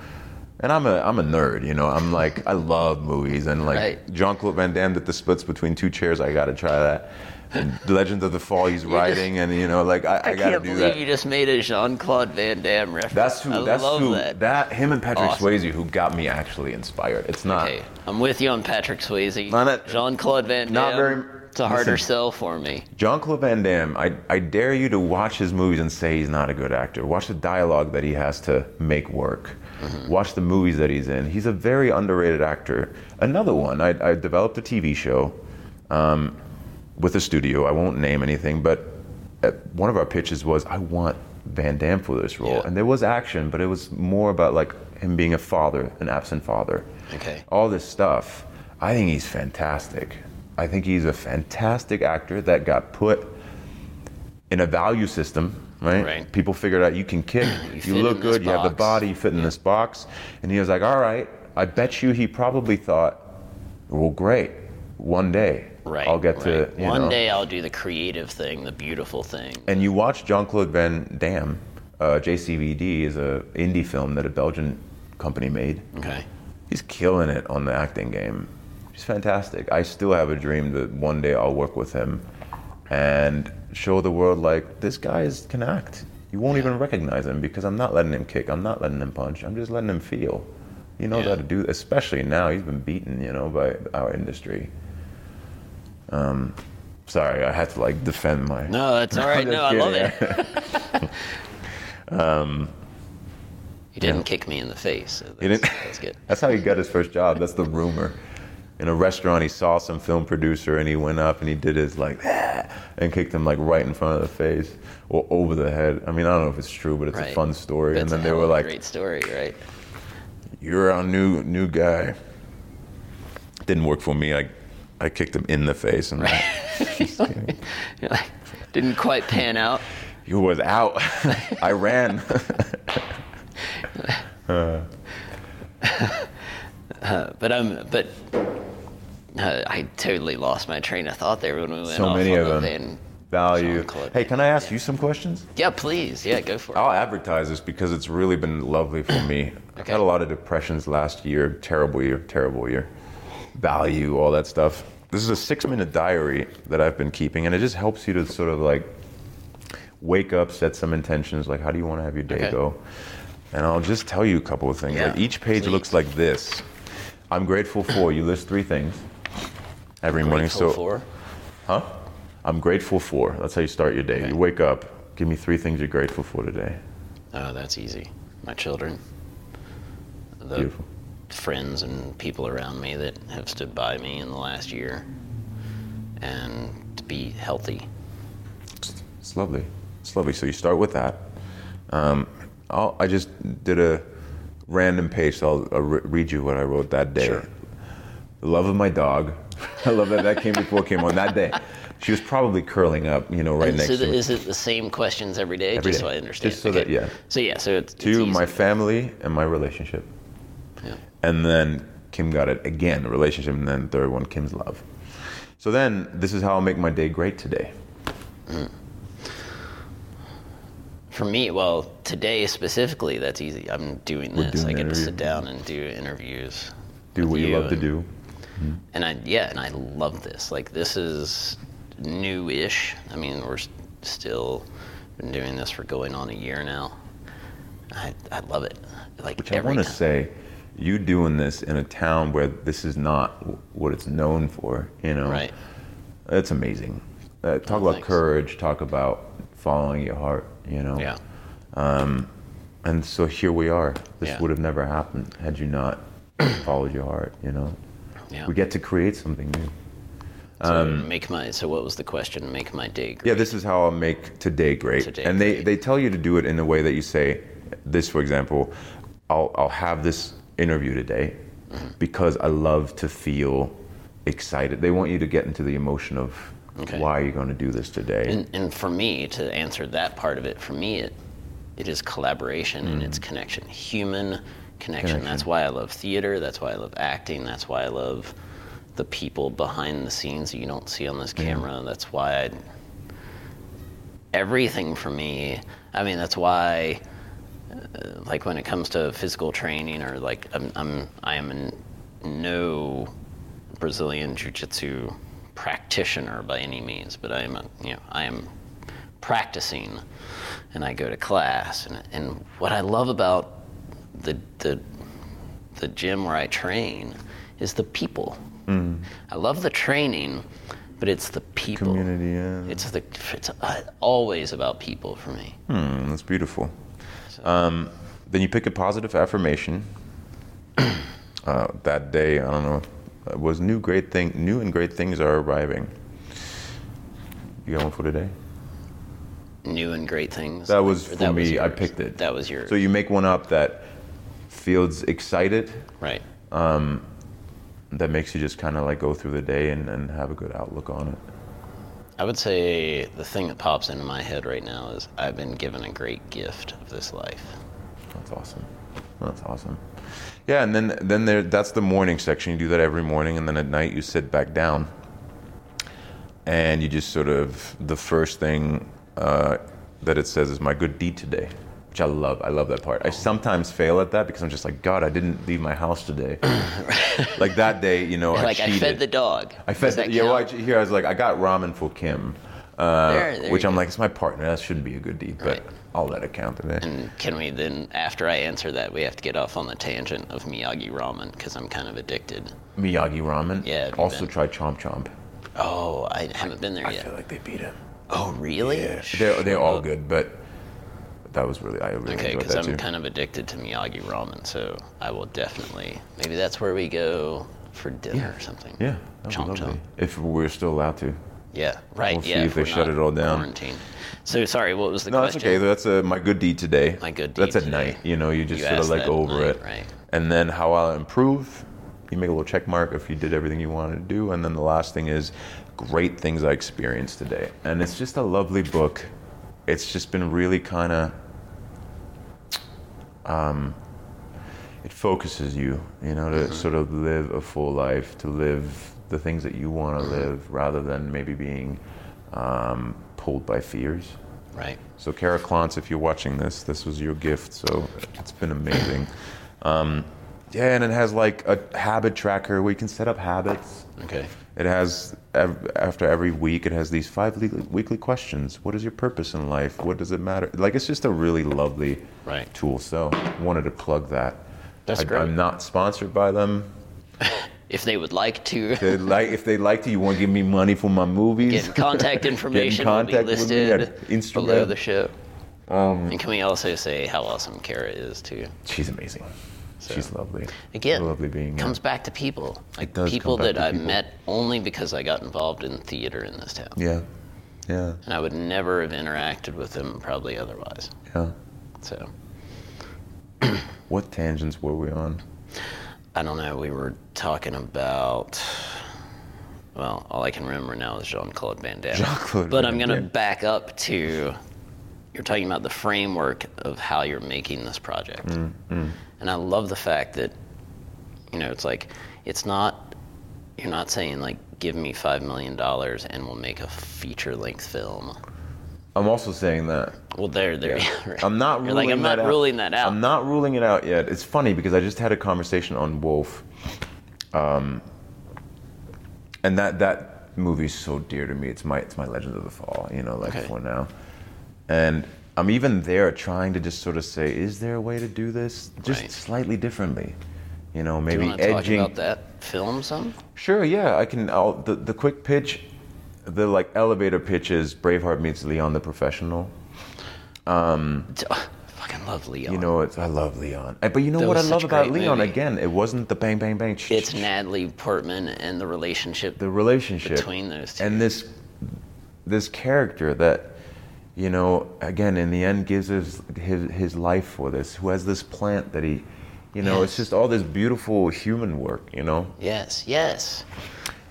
and I'm a I'm a nerd, you know. I'm like I love movies and like Right. Jean Claude Van Damme did the splits between two chairs. I got to try that. And the Legend of the Fall, he's riding, and you know, like I, I, I, got to can't do believe that. you just made a Jean Claude Van Damme reference. That's who. I that's who. that. him and Patrick Awesome. Swayze who got me actually inspired. It's not. Okay, I'm with you on Patrick Swayze. Not that- Jean Claude Van Damme. not very- It's a harder listen. sell for me. Jean Claude Van Damme, I, I dare you to watch his movies and say he's not a good actor. Watch the dialogue that he has to make work. Watch the movies that he's in. He's a very underrated actor. Another one, I, I developed a TV show um, with a studio. I won't name anything, but uh, one of our pitches was I want Van Damme for this role. Yeah. And there was action, but it was more about like him being a father, an absent father. Okay. All this stuff. I think he's fantastic. I think he's a fantastic actor that got put in a value system, right? Right. People figured out you can kick, You you, look good, you have the body, you fit in this box. And he was like, all right, I bet you he probably thought, well, great, one day Right. I'll get to, right. you One know. day I'll do the creative thing, the beautiful thing. And you watch Jean Claude Van Damme, uh, JCVD is a indie film that a Belgian company made. Okay. He's killing it on the acting game. He's fantastic. I still have a dream that one day I'll work with him and show the world like this guy is, can act. You won't even recognize him because I'm not letting him kick. I'm not letting him punch. I'm just letting him feel. He knows Yeah. how to do. Especially now, he's been beaten, you know, by our industry. Um, sorry, I had to like defend my. No, that's all right. No, I love it. You didn't Yeah. kick me in the face. So that's, He didn't- that's good. That's how he got his first job. That's the rumor. In a restaurant, he saw some film producer and he went up and he did his like, "Ah," and kicked him like right in front of the face or over the head. I mean, I don't know if it's true, but it's Right. a fun story. That's and then they were like, great story, right? "You're our new new guy." Didn't work for me. I I kicked him in the face and kidding. You're like, didn't quite pan out. you was out. I ran. But I'm, but uh, I totally lost my train of thought there when we went so off many of the them. Van- Value. Hey, can I ask Van you some questions? Yeah, please. Yeah, go for it. I'll advertise this because it's really been lovely for me. I've had a lot of depressions last year, terrible year, terrible year. Value, all that stuff. This is a six minute diary that I've been keeping, and it just helps you to sort of like wake up, set some intentions, like how do you want to have your day Okay. go? And I'll just tell you a couple of things. Yeah, like each page please. looks like this. I'm grateful for. You list three things every morning. So, for. huh? I'm grateful for. That's how you start your day. Okay. You wake up. Give me three things you're grateful for today. Oh, that's easy. My children. The Beautiful. friends and people around me that have stood by me in the last year. And to be healthy. It's lovely. It's lovely. So you start with that. Um, I'll, I just did a random page, so I'll, I'll re- read you what I wrote that day. Sure. The love of my dog. I love that that came before came on that day. She was probably curling up, you know, right And next so to me. is it the same questions every day? Every just day. so I understand. Just so that- yeah. So yeah, so it's, it's Two, my family and my relationship. Yeah. And then Kim got it again, the relationship, and then third one, Kim's love. So then, this is how I'll make my day great today. Mm. For me, well, today specifically, that's easy. I'm doing We're this. doing I get to sit down and do interviews. Do what you love to and- do. And I, yeah, and I love this. Like, this is new-ish. I mean, we're still Been doing this for going on a year now. I, I love it. Like Which I want to say, you doing this in a town where this is not what it's known for, you know? Right. That's amazing. Uh, talk Oh, about thanks. courage, talk about following your heart, you know? Yeah. Um, And so here we are. This Yeah. would have never happened had you not followed your heart, you know? Yeah. We get to create something new. So make my. So what was the question? Make my day great. Yeah, this is how I'll make today great. Today and they, great. they tell you to do it in the way that you say, this, for example, I'll, I'll have this interview today Mm-hmm. because I love to feel excited. They want you to get into the emotion of Okay. why are you're going to do this today. And, and for me, to answer that part of it, for me, it it is collaboration and Mm. it's connection, human connection. That's why I love theater. That's why I love acting. That's why I love the people behind the scenes that you don't see on this camera. That's why I. Everything for me. I mean, that's why. uh, Like when it comes to physical training, or like I'm, I'm I am no Brazilian jiu-jitsu practitioner by any means, but I am a, you know I am practicing and I go to class and, and what I love about the the the gym where I train is the people. I love the training, but it's the people. Community, yeah. It's the it's uh, always about people for me. Hmm, that's beautiful. Um, then you pick a positive affirmation. Uh, that day, I don't know, was new great thing. New and great things are arriving. You got one for today? New and great things. That was Or for me. I picked it. That was yours. So you make one up that feels excited, right. Um, that makes you just kind of like go through the day and, and have a good outlook on it. I would say the thing that pops into my head right now is I've been given a great gift of this life. That's awesome. That's awesome. Yeah, and then then there that's the morning section. You do that every morning, and then at night you sit back down, and you just sort of the first thing uh, that it says is my good deed today, which I love. I love that part. I sometimes fail at that because I'm just like God, I didn't leave my house today. like that day, you know, like I I fed the dog. I fed the, yeah. Well, I, here I was like, I got ramen for Kim, uh, There- there which I'm go. like, it's my partner. That shouldn't be a good deed, but Right. I'll let it count today. And can we then, after I answer that, we have to get off on the tangent of Miyagi ramen because I'm kind of addicted. Miyagi ramen. Yeah, Also been? try Chomp Chomp. Oh, I haven't been there I yet. I feel like they beat him. Oh, really? They're they're all good, but that was really I really Okay, because I'm too. kind of addicted to Miyagi ramen, so I will definitely. Maybe that's where we go for dinner or something. yeah, Chomp chomp. If we're still allowed to. Yeah, right. We'll see yeah, if they shut it all down. Quarantined. So sorry, what was the No, that's question? okay. That's uh, my good deed today. My good deed. That's at today. night. You know, you just You sort of like that go at over night, it, right. and then how I'll improve. You make a little check mark if you did everything you wanted to do, and then the last thing is great things I experienced today, and it's just a lovely book. It's just been really kind of. Um, it focuses you, you know, to Mm-hmm. sort of live a full life, to live the things that you want to live, rather than maybe being um, pulled by fears. Right. So, Kara Klontz, if you're watching this, this was your gift. So, it's been amazing. Um, yeah, and it has like a habit tracker where you can set up habits. Okay. It has, after every week, it has these five weekly questions. What is your purpose in life? What does it matter? Like, it's just a really lovely Right. tool. So, wanted to plug that. That's I, great. I'm not sponsored by them. If they would like to They like, if they like to, you want to give me money for my movies? get contact information, contact will be listed Instagram. below the show. Um, And can we also say how awesome Kara is too? she's amazing. She's lovely. Again, lovely being. comes back to people. Like people that I people. met only because I got involved in theater in this town. Yeah, yeah, And I would never have interacted with them probably otherwise. yeah. So What tangents were we on? I don't know. We were talking about. Well, all I can remember now is Jean Claude Van Damme. Jean-Claude but Van I'm going to back up to. You're talking about the framework of how you're making this project. Mm, And I love the fact that, you know, it's like, it's not. You're not saying, like, give me $5 million and we'll make a feature length film. I'm also saying that. Well, there, there. right. I'm not ruling like, I'm that not out. that out. I'm not ruling it out yet. It's funny because I just had a conversation on Wolf, um, and that that movie's so dear to me. It's my it's my Legend of the Fall. You know, like Okay. for now. and I'm even there trying to just sort of say, is there a way to do this just Right. slightly differently? You know, maybe Do you edging. talk about that film some? Sure, yeah, I can. I'll, the the quick pitch, the like elevator pitch is Braveheart meets Leon the Professional. Um, it's- oh, fucking love Leon. You know, it's, I love Leon. But you know That what I love about Leon? movie. Again, it wasn't the bang, bang, bang. it's Natalie Portman and the relationship the relationship between those two. and this this character that you know again in the end gives his his, his life for this who has this plant that he you know it's just all this beautiful human work you know yes, yes.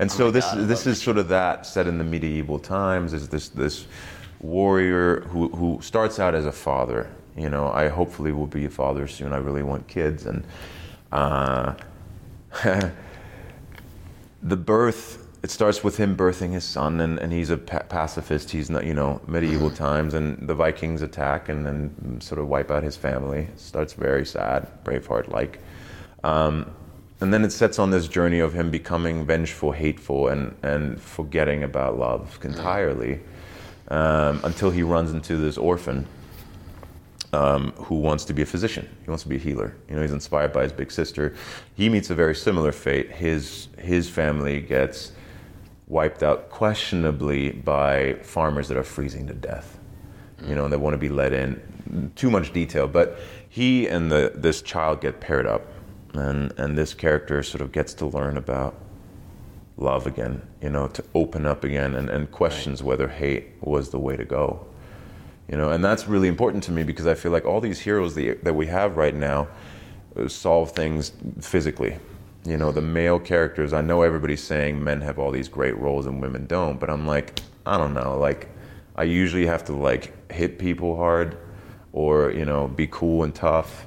And so my this God, this is sort of that set in the medieval times is this this warrior who who starts out as a father. You know i hopefully will be a father soon. I really want kids. And uh the birth it starts with him birthing his son and, and he's a pa- pacifist. He's not you know medieval times. And the vikings attack and then sort of wipe out his family. It starts very sad braveheart like um, and then it sets on this journey of him becoming vengeful hateful and, and forgetting about love entirely um, until he runs into this orphan um, who wants to be a physician. He wants to be a healer. You know, he's inspired by his big sister. He meets a very similar fate. His his family gets wiped out questionably by farmers that are freezing to death. You know, and they want to be let in. Too much detail, but he and the this child get paired up, and and this character sort of gets to learn about love again. You know, to open up again, and, and questions whether hate was the way to go you know and that's really important to me because i feel like all these heroes that, that we have right now uh, solve things physically you know the male characters i know everybody's saying men have all these great roles and women don't but i'm like i don't know like i usually have to like hit people hard or you know be cool and tough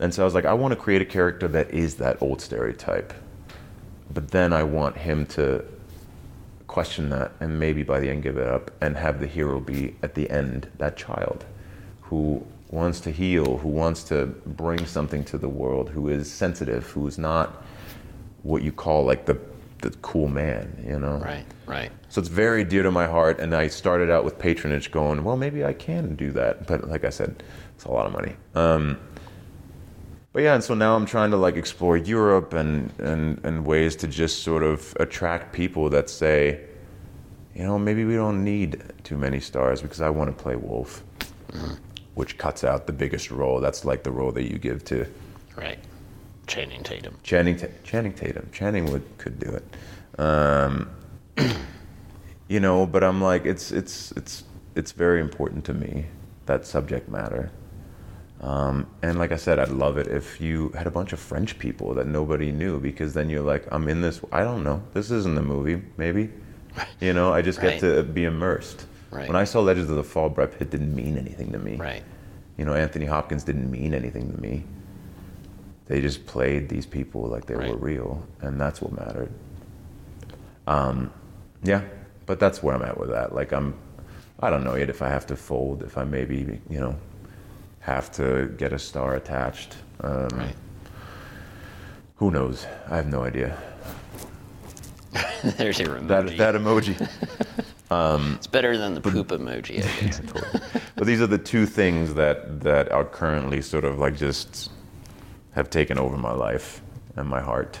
and so i was like i want to create a character that is that old stereotype. But then i want him to question that and maybe by the end give it up and have the hero be at the end that child who wants to heal who wants to bring something to the world who is sensitive who is not what you call like the the cool man you know? Right, right. so it's very dear to my heart and i started out with patronage going well maybe i can do that. But like i said it's a lot of money. Um, but yeah, and so now I'm trying to like explore Europe and, and, and ways to just sort of attract people that say, you know, maybe we don't need too many stars because I want to play Wolf, which cuts out the biggest role. That's like the role that you give to Right. Channing Tatum. Channing, Ta- Channing Tatum. Channing would could do it. Um, you know, but I'm like, it's it's it's it's very important to me that subject matter. Um, and like I said, I'd love it if you had a bunch of French people that nobody knew because then you're like, I'm in this. I don't know. This isn't the movie. Maybe, you know, I just Right. get to be immersed. Right. When I saw Legends of the Fall, Brad Pitt didn't mean anything to me. Right. You know, Anthony Hopkins didn't mean anything to me. They just played these people like they were real, and that's what mattered. Um, yeah, but that's where I'm at with that. Like I'm, I don't know yet if I have to fold, if I maybe you know have to get a star attached. Um, Right. Who knows? I have no idea. There's your emoji. That that emoji. it's better than the poop emoji, I guess. but these are the two things that that are currently sort of like just have taken over my life and my heart.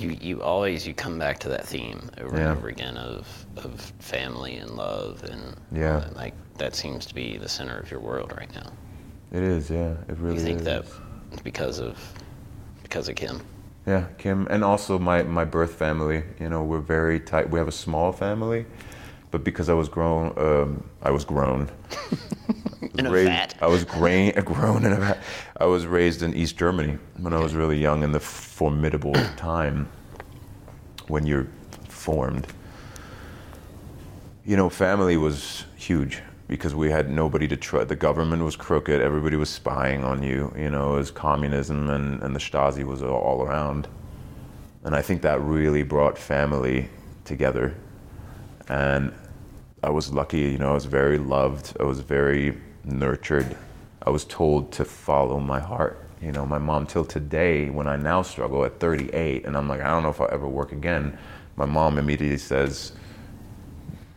You you always you come back to that theme over Yeah. and over again of of family and love and Yeah. uh, like that seems to be the center of your world right now. It is, yeah. It really You think is. that because of because of Kim? Yeah, Kim, and also my my birth family. You know, we're very tight. We have a small family, but because I was grown, um, I was grown. In a raised. I was grain, grown in a vat. I was raised in East Germany when I was really young in the formidable time when you're formed. You know, family was huge because we had nobody to trust. The government was crooked. Everybody was spying on you. You know, it was communism and, and the Stasi was all around. And I think that really brought family together. And I was lucky, you know, I was very loved. I was very nurtured. I was told to follow my heart. You know, my mom, till today, when I now struggle at 38, and I'm like, I don't know if I'll ever work again, my mom immediately says,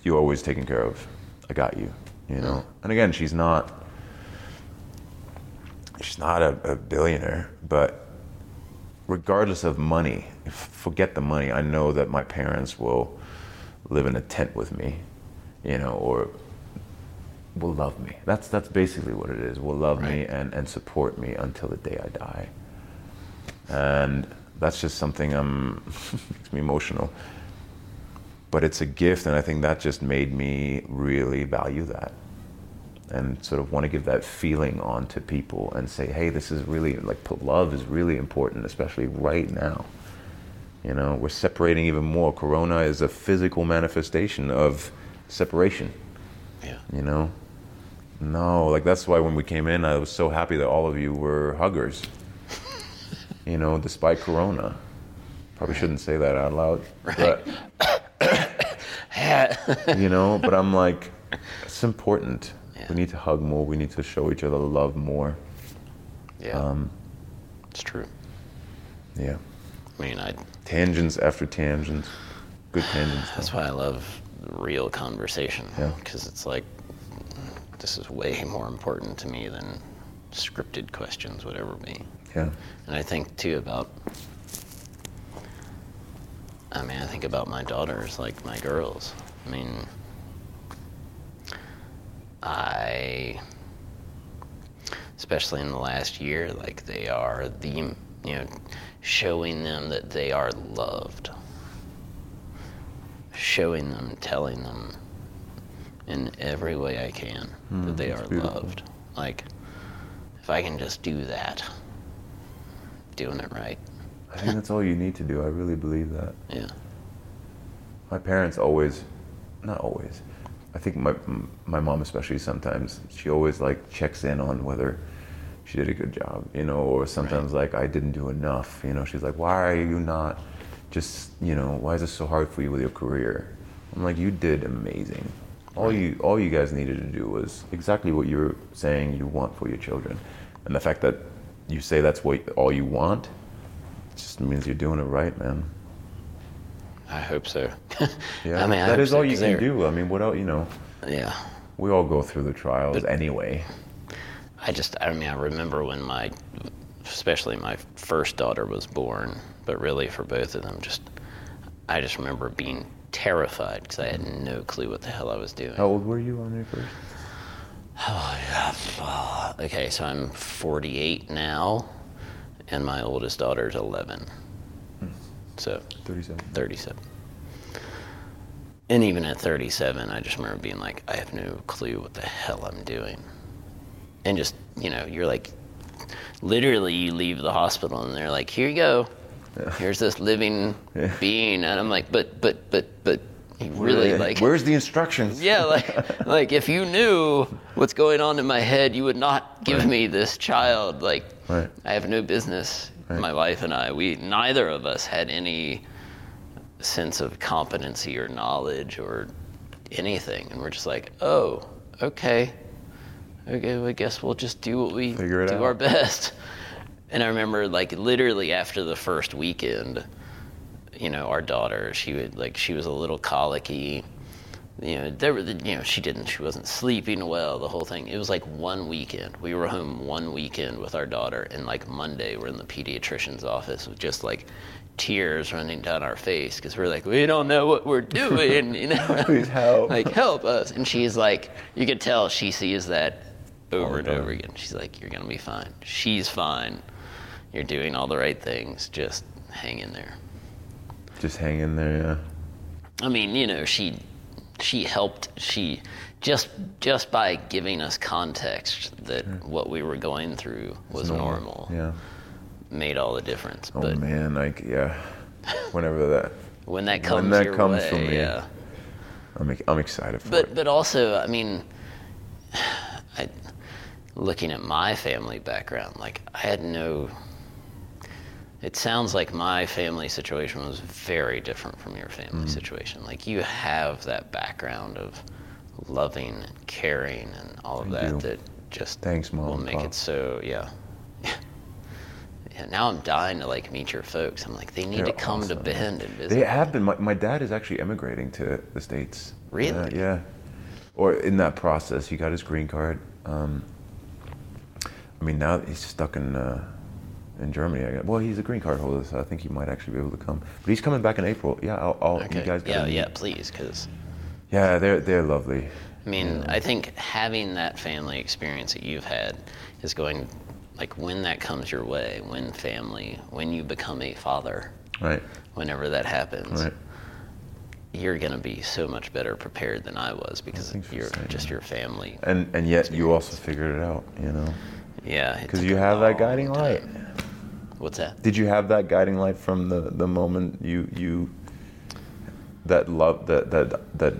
You're always taken care of. I got you. you know. And again, she's not she's not a, a billionaire, but regardless of money, forget the money. I know that my parents will live in a tent with me, you know, or will love me. That's that's basically what it is. Will love me and, and support me until the day I die. And that's just something um makes me emotional. But it's a gift and I think that just made me really value that and sort of want to give that feeling on to people and say, hey, this is really like love is really important, especially right now. You know, we're separating even more. Corona is a physical manifestation of separation. Yeah. You know, no, like that's why when we came in, I was so happy that all of you were huggers. you know, despite Corona. Probably shouldn't say that out loud. right. But you know, but I'm like, it's important. Yeah. We need to hug more. We need to show each other love more. yeah. Um, it's true. yeah. I mean, I Tangents after tangents. Good tangents. though. That's why I love real conversation. Yeah. Because it's like, this is way more important to me than scripted questions would ever be. Yeah. And I think too about, I mean, I think about my daughters, like my girls. I mean, I, especially in the last year, like they are the, you know, showing them that they are loved. Showing them, telling them in every way I can that hmm, they are beautiful. loved. Like, if I can just do that, doing it right. I think that's all you need to do. I really believe that. Yeah. My parents always, not always. I think my my mom especially sometimes she always like checks in on whether she did a good job, you know, or sometimes like I didn't do enough, you know. She's like, "Why are you not just, you know, why is this so hard for you with your career?" I'm like, "You did amazing. All you all you guys needed to do was exactly what you're saying you want for your children." And the fact that you say that's what all you want just means you're doing it right, man. I hope so. Yeah, I mean, I that is so, all you can do. I mean, what else? You know, Yeah. we all go through the trials anyway. I just, I mean, I remember when my, especially my first daughter was born, but really for both of them, just, I just remember being terrified because I had no clue what the hell I was doing. How old were you on your first? Oh, yeah. Okay, so I'm 48 now, and my oldest daughter's 11. Hmm. So, Thirty-seven. 37. And even at 37, I just remember being like, I have no clue what the hell I'm doing. And just, you know, you're like, literally, you leave the hospital and they're like, here you go. Here's this living Yeah. being. And I'm like, but, but, but, but, really, like, Where's the instructions? yeah, like, like if you knew what's going on in my head, you would not give Right. me this child. Like, Right. I have no business. Right. My wife and I, we neither of us had any sense of competency or knowledge or anything, and we're just like, oh, okay, okay, well, I guess we'll just do what we Figure it do out. our best. And I remember, like, literally after the first weekend, you know, our daughter, she would like, she was a little colicky. You know, there were, the, you know, she didn't, she wasn't sleeping well. The whole thing. It was like one weekend. We were home one weekend with our daughter, and like Monday, we're in the pediatrician's office with just like tears running down our face because we're like, we don't know what we're doing. You know, Please help. like help us. And she's like, you could tell she sees that over and oh time. over again. She's like, you're gonna be fine. She's fine. You're doing all the right things. Just hang in there. Just hang in there. Yeah. I mean, you know, she she helped. She just just by giving us context that hmm. what we were going through was normal, Yeah. made all the difference. Oh but man, like yeah. Whenever that, when that comes that your comes way, from me, yeah. I'm I'm excited for But it. but also, I mean, I, looking at my family background, like I had no. It sounds like my family situation was very different from your Mm. family situation. Like you have that background of loving and caring and all of I that do. that just Thanks, Mom will make Pop. it so yeah. Yeah, now I'm dying to like meet your folks. I'm like, they need They're to come to. Bend and visit. They have been. My, my dad is actually emigrating to the states. Really? Yeah. yeah. or in that process, he got his green card. Um, I mean, now he's stuck in uh, in Germany. I guess. Well, he's a green card holder, so I think he might actually be able to come. But he's coming back in April. Yeah, I'll, I'll you guys. Yeah, yeah, please, because Yeah, they're they're lovely. I mean, I think having that family experience that you've had is going, like, when that comes your way, when family, when you become a father, Right, whenever that happens, right. you're going to be so much better prepared than I was because you're just that. your family. And and yet you also figured it out, you know, Yeah. because you have that guiding light. time. What's that? Did you have that guiding light from the, the moment you you that love that that that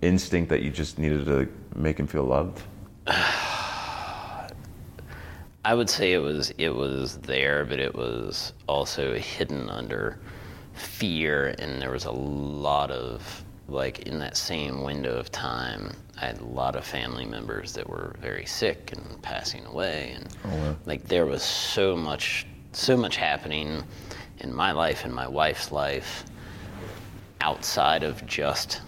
instinct that you just needed to make him feel loved? I would say it was it was there, but it was also hidden under fear, and there was a lot of like in that same window of time. I had a lot of family members that were very sick and passing away, and oh, wow. like there was so much so much happening in my life and my wife's life outside of just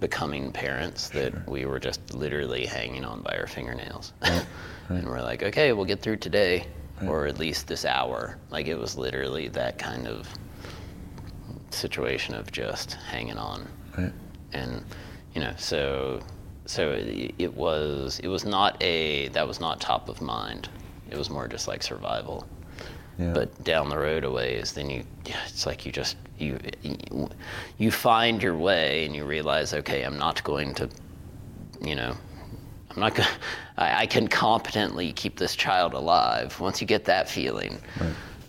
becoming parents that we were just literally hanging on by our fingernails. and we're like, okay, we'll get through today, or at least this hour. Like it was literally that kind of situation of just hanging on. Right. And you know, so so it, it was it was not a that was not top of mind. It was more just like survival. Yeah. But down the road a ways, then you, it's like you just you, you find your way and you realize, okay, I'm not going to, you know, I'm not going. I, I can competently keep this child alive. Once you get that feeling,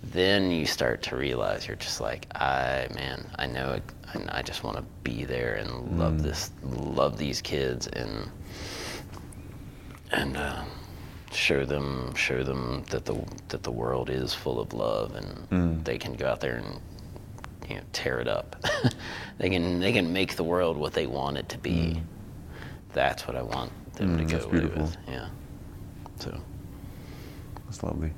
then you start to realize you're just like, I man, I know it. I, I just want to be there and love this, love these kids and and. Uh, show them show them that the that the world is full of love and they can go out there and you know tear it up. they can they can make the world what they want it to be. That's what I want them to Mm, go away with. Yeah. So That's lovely.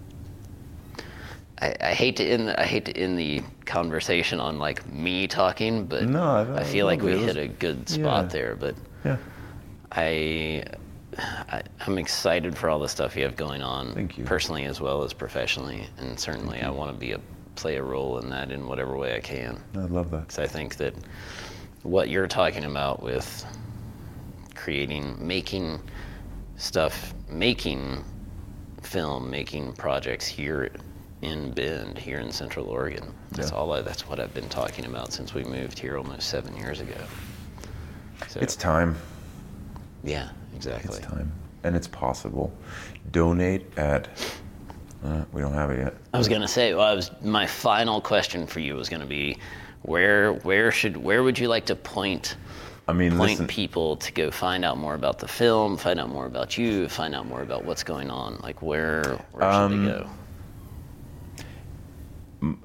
I, I hate to end the, I hate to end the conversation on like me talking, but No, I it I feel like we. Hit a good spot yeah. there. But Yeah. I, I I'm excited for all the stuff you have going on. Thank you. Personally as well as professionally, and certainly I want to be a play a role in that in whatever way I can. I love that. Because I think that what you're talking about with creating, making stuff, making film, making projects here in Bend, here in Central Oregon. That's Yeah. all. I, that's what I've been talking about since we moved here almost seven years ago. So, It's time. yeah, exactly. It's time. And it's possible. Donate at. Uh, we don't have it yet. I was gonna say, well, I was my final question for you was gonna be, where where should where would you like to point I mean, point listen. people to go find out more about the film, find out more about you, find out more about what's going on? Like where where should Um, they go?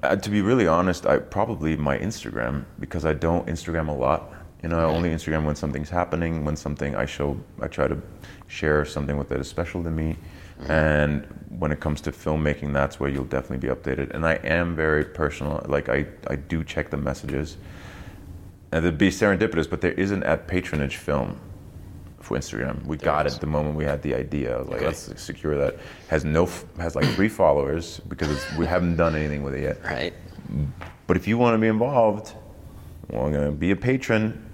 Uh, to be really honest, I probably my Instagram because I don't Instagram a lot. You know, I only Instagram when something's happening, when something I show, I try to share something with that is special to me. Mm-hmm. And when it comes to filmmaking, that's where you'll definitely be updated. And I am very personal. Like I, I do check the messages. And it'd be serendipitous, but there isn't at patronage film for Instagram. We got is. it the moment we had the idea. I was like, Okay. let's secure that. Has no, has like three followers because it's, we haven't done anything with it yet. Right? But if you want to be involved, well, I'm gonna be a patron.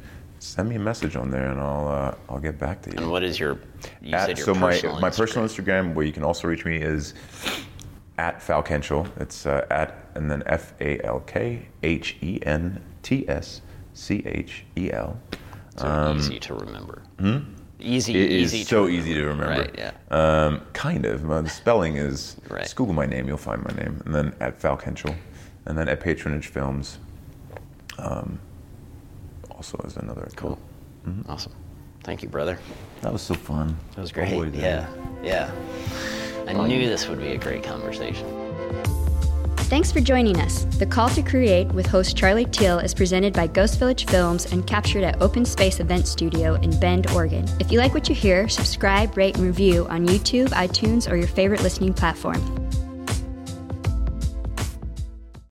Send me a message on there, and I'll uh, I'll get back to you. And what is your you At- said your so my personal my personal Instagram. Instagram, where you can also reach me, is at Falkhentschel. It's uh, at and then F A L K H E N T S C H E L. So easy to remember. Easy, Um, hmm? It is easy so to easy to remember. Right, yeah. Um, kind of. The spelling is Right. just Google my name, you'll find my name, and then at Falkhentschel, and then at Patronage Films. Um, also is another account. Cool. Mm-hmm. Awesome. Thank you, brother. That was so fun. That was great. Always is. yeah. Yeah. I knew this would be a great conversation. Thanks for joining us. The Call to Create with host Charlie Teal is presented by Ghost Village Films and captured at Open Space Event Studio in Bend, Oregon. If you like what you hear, subscribe, rate, and review on YouTube, iTunes, or your favorite listening platform.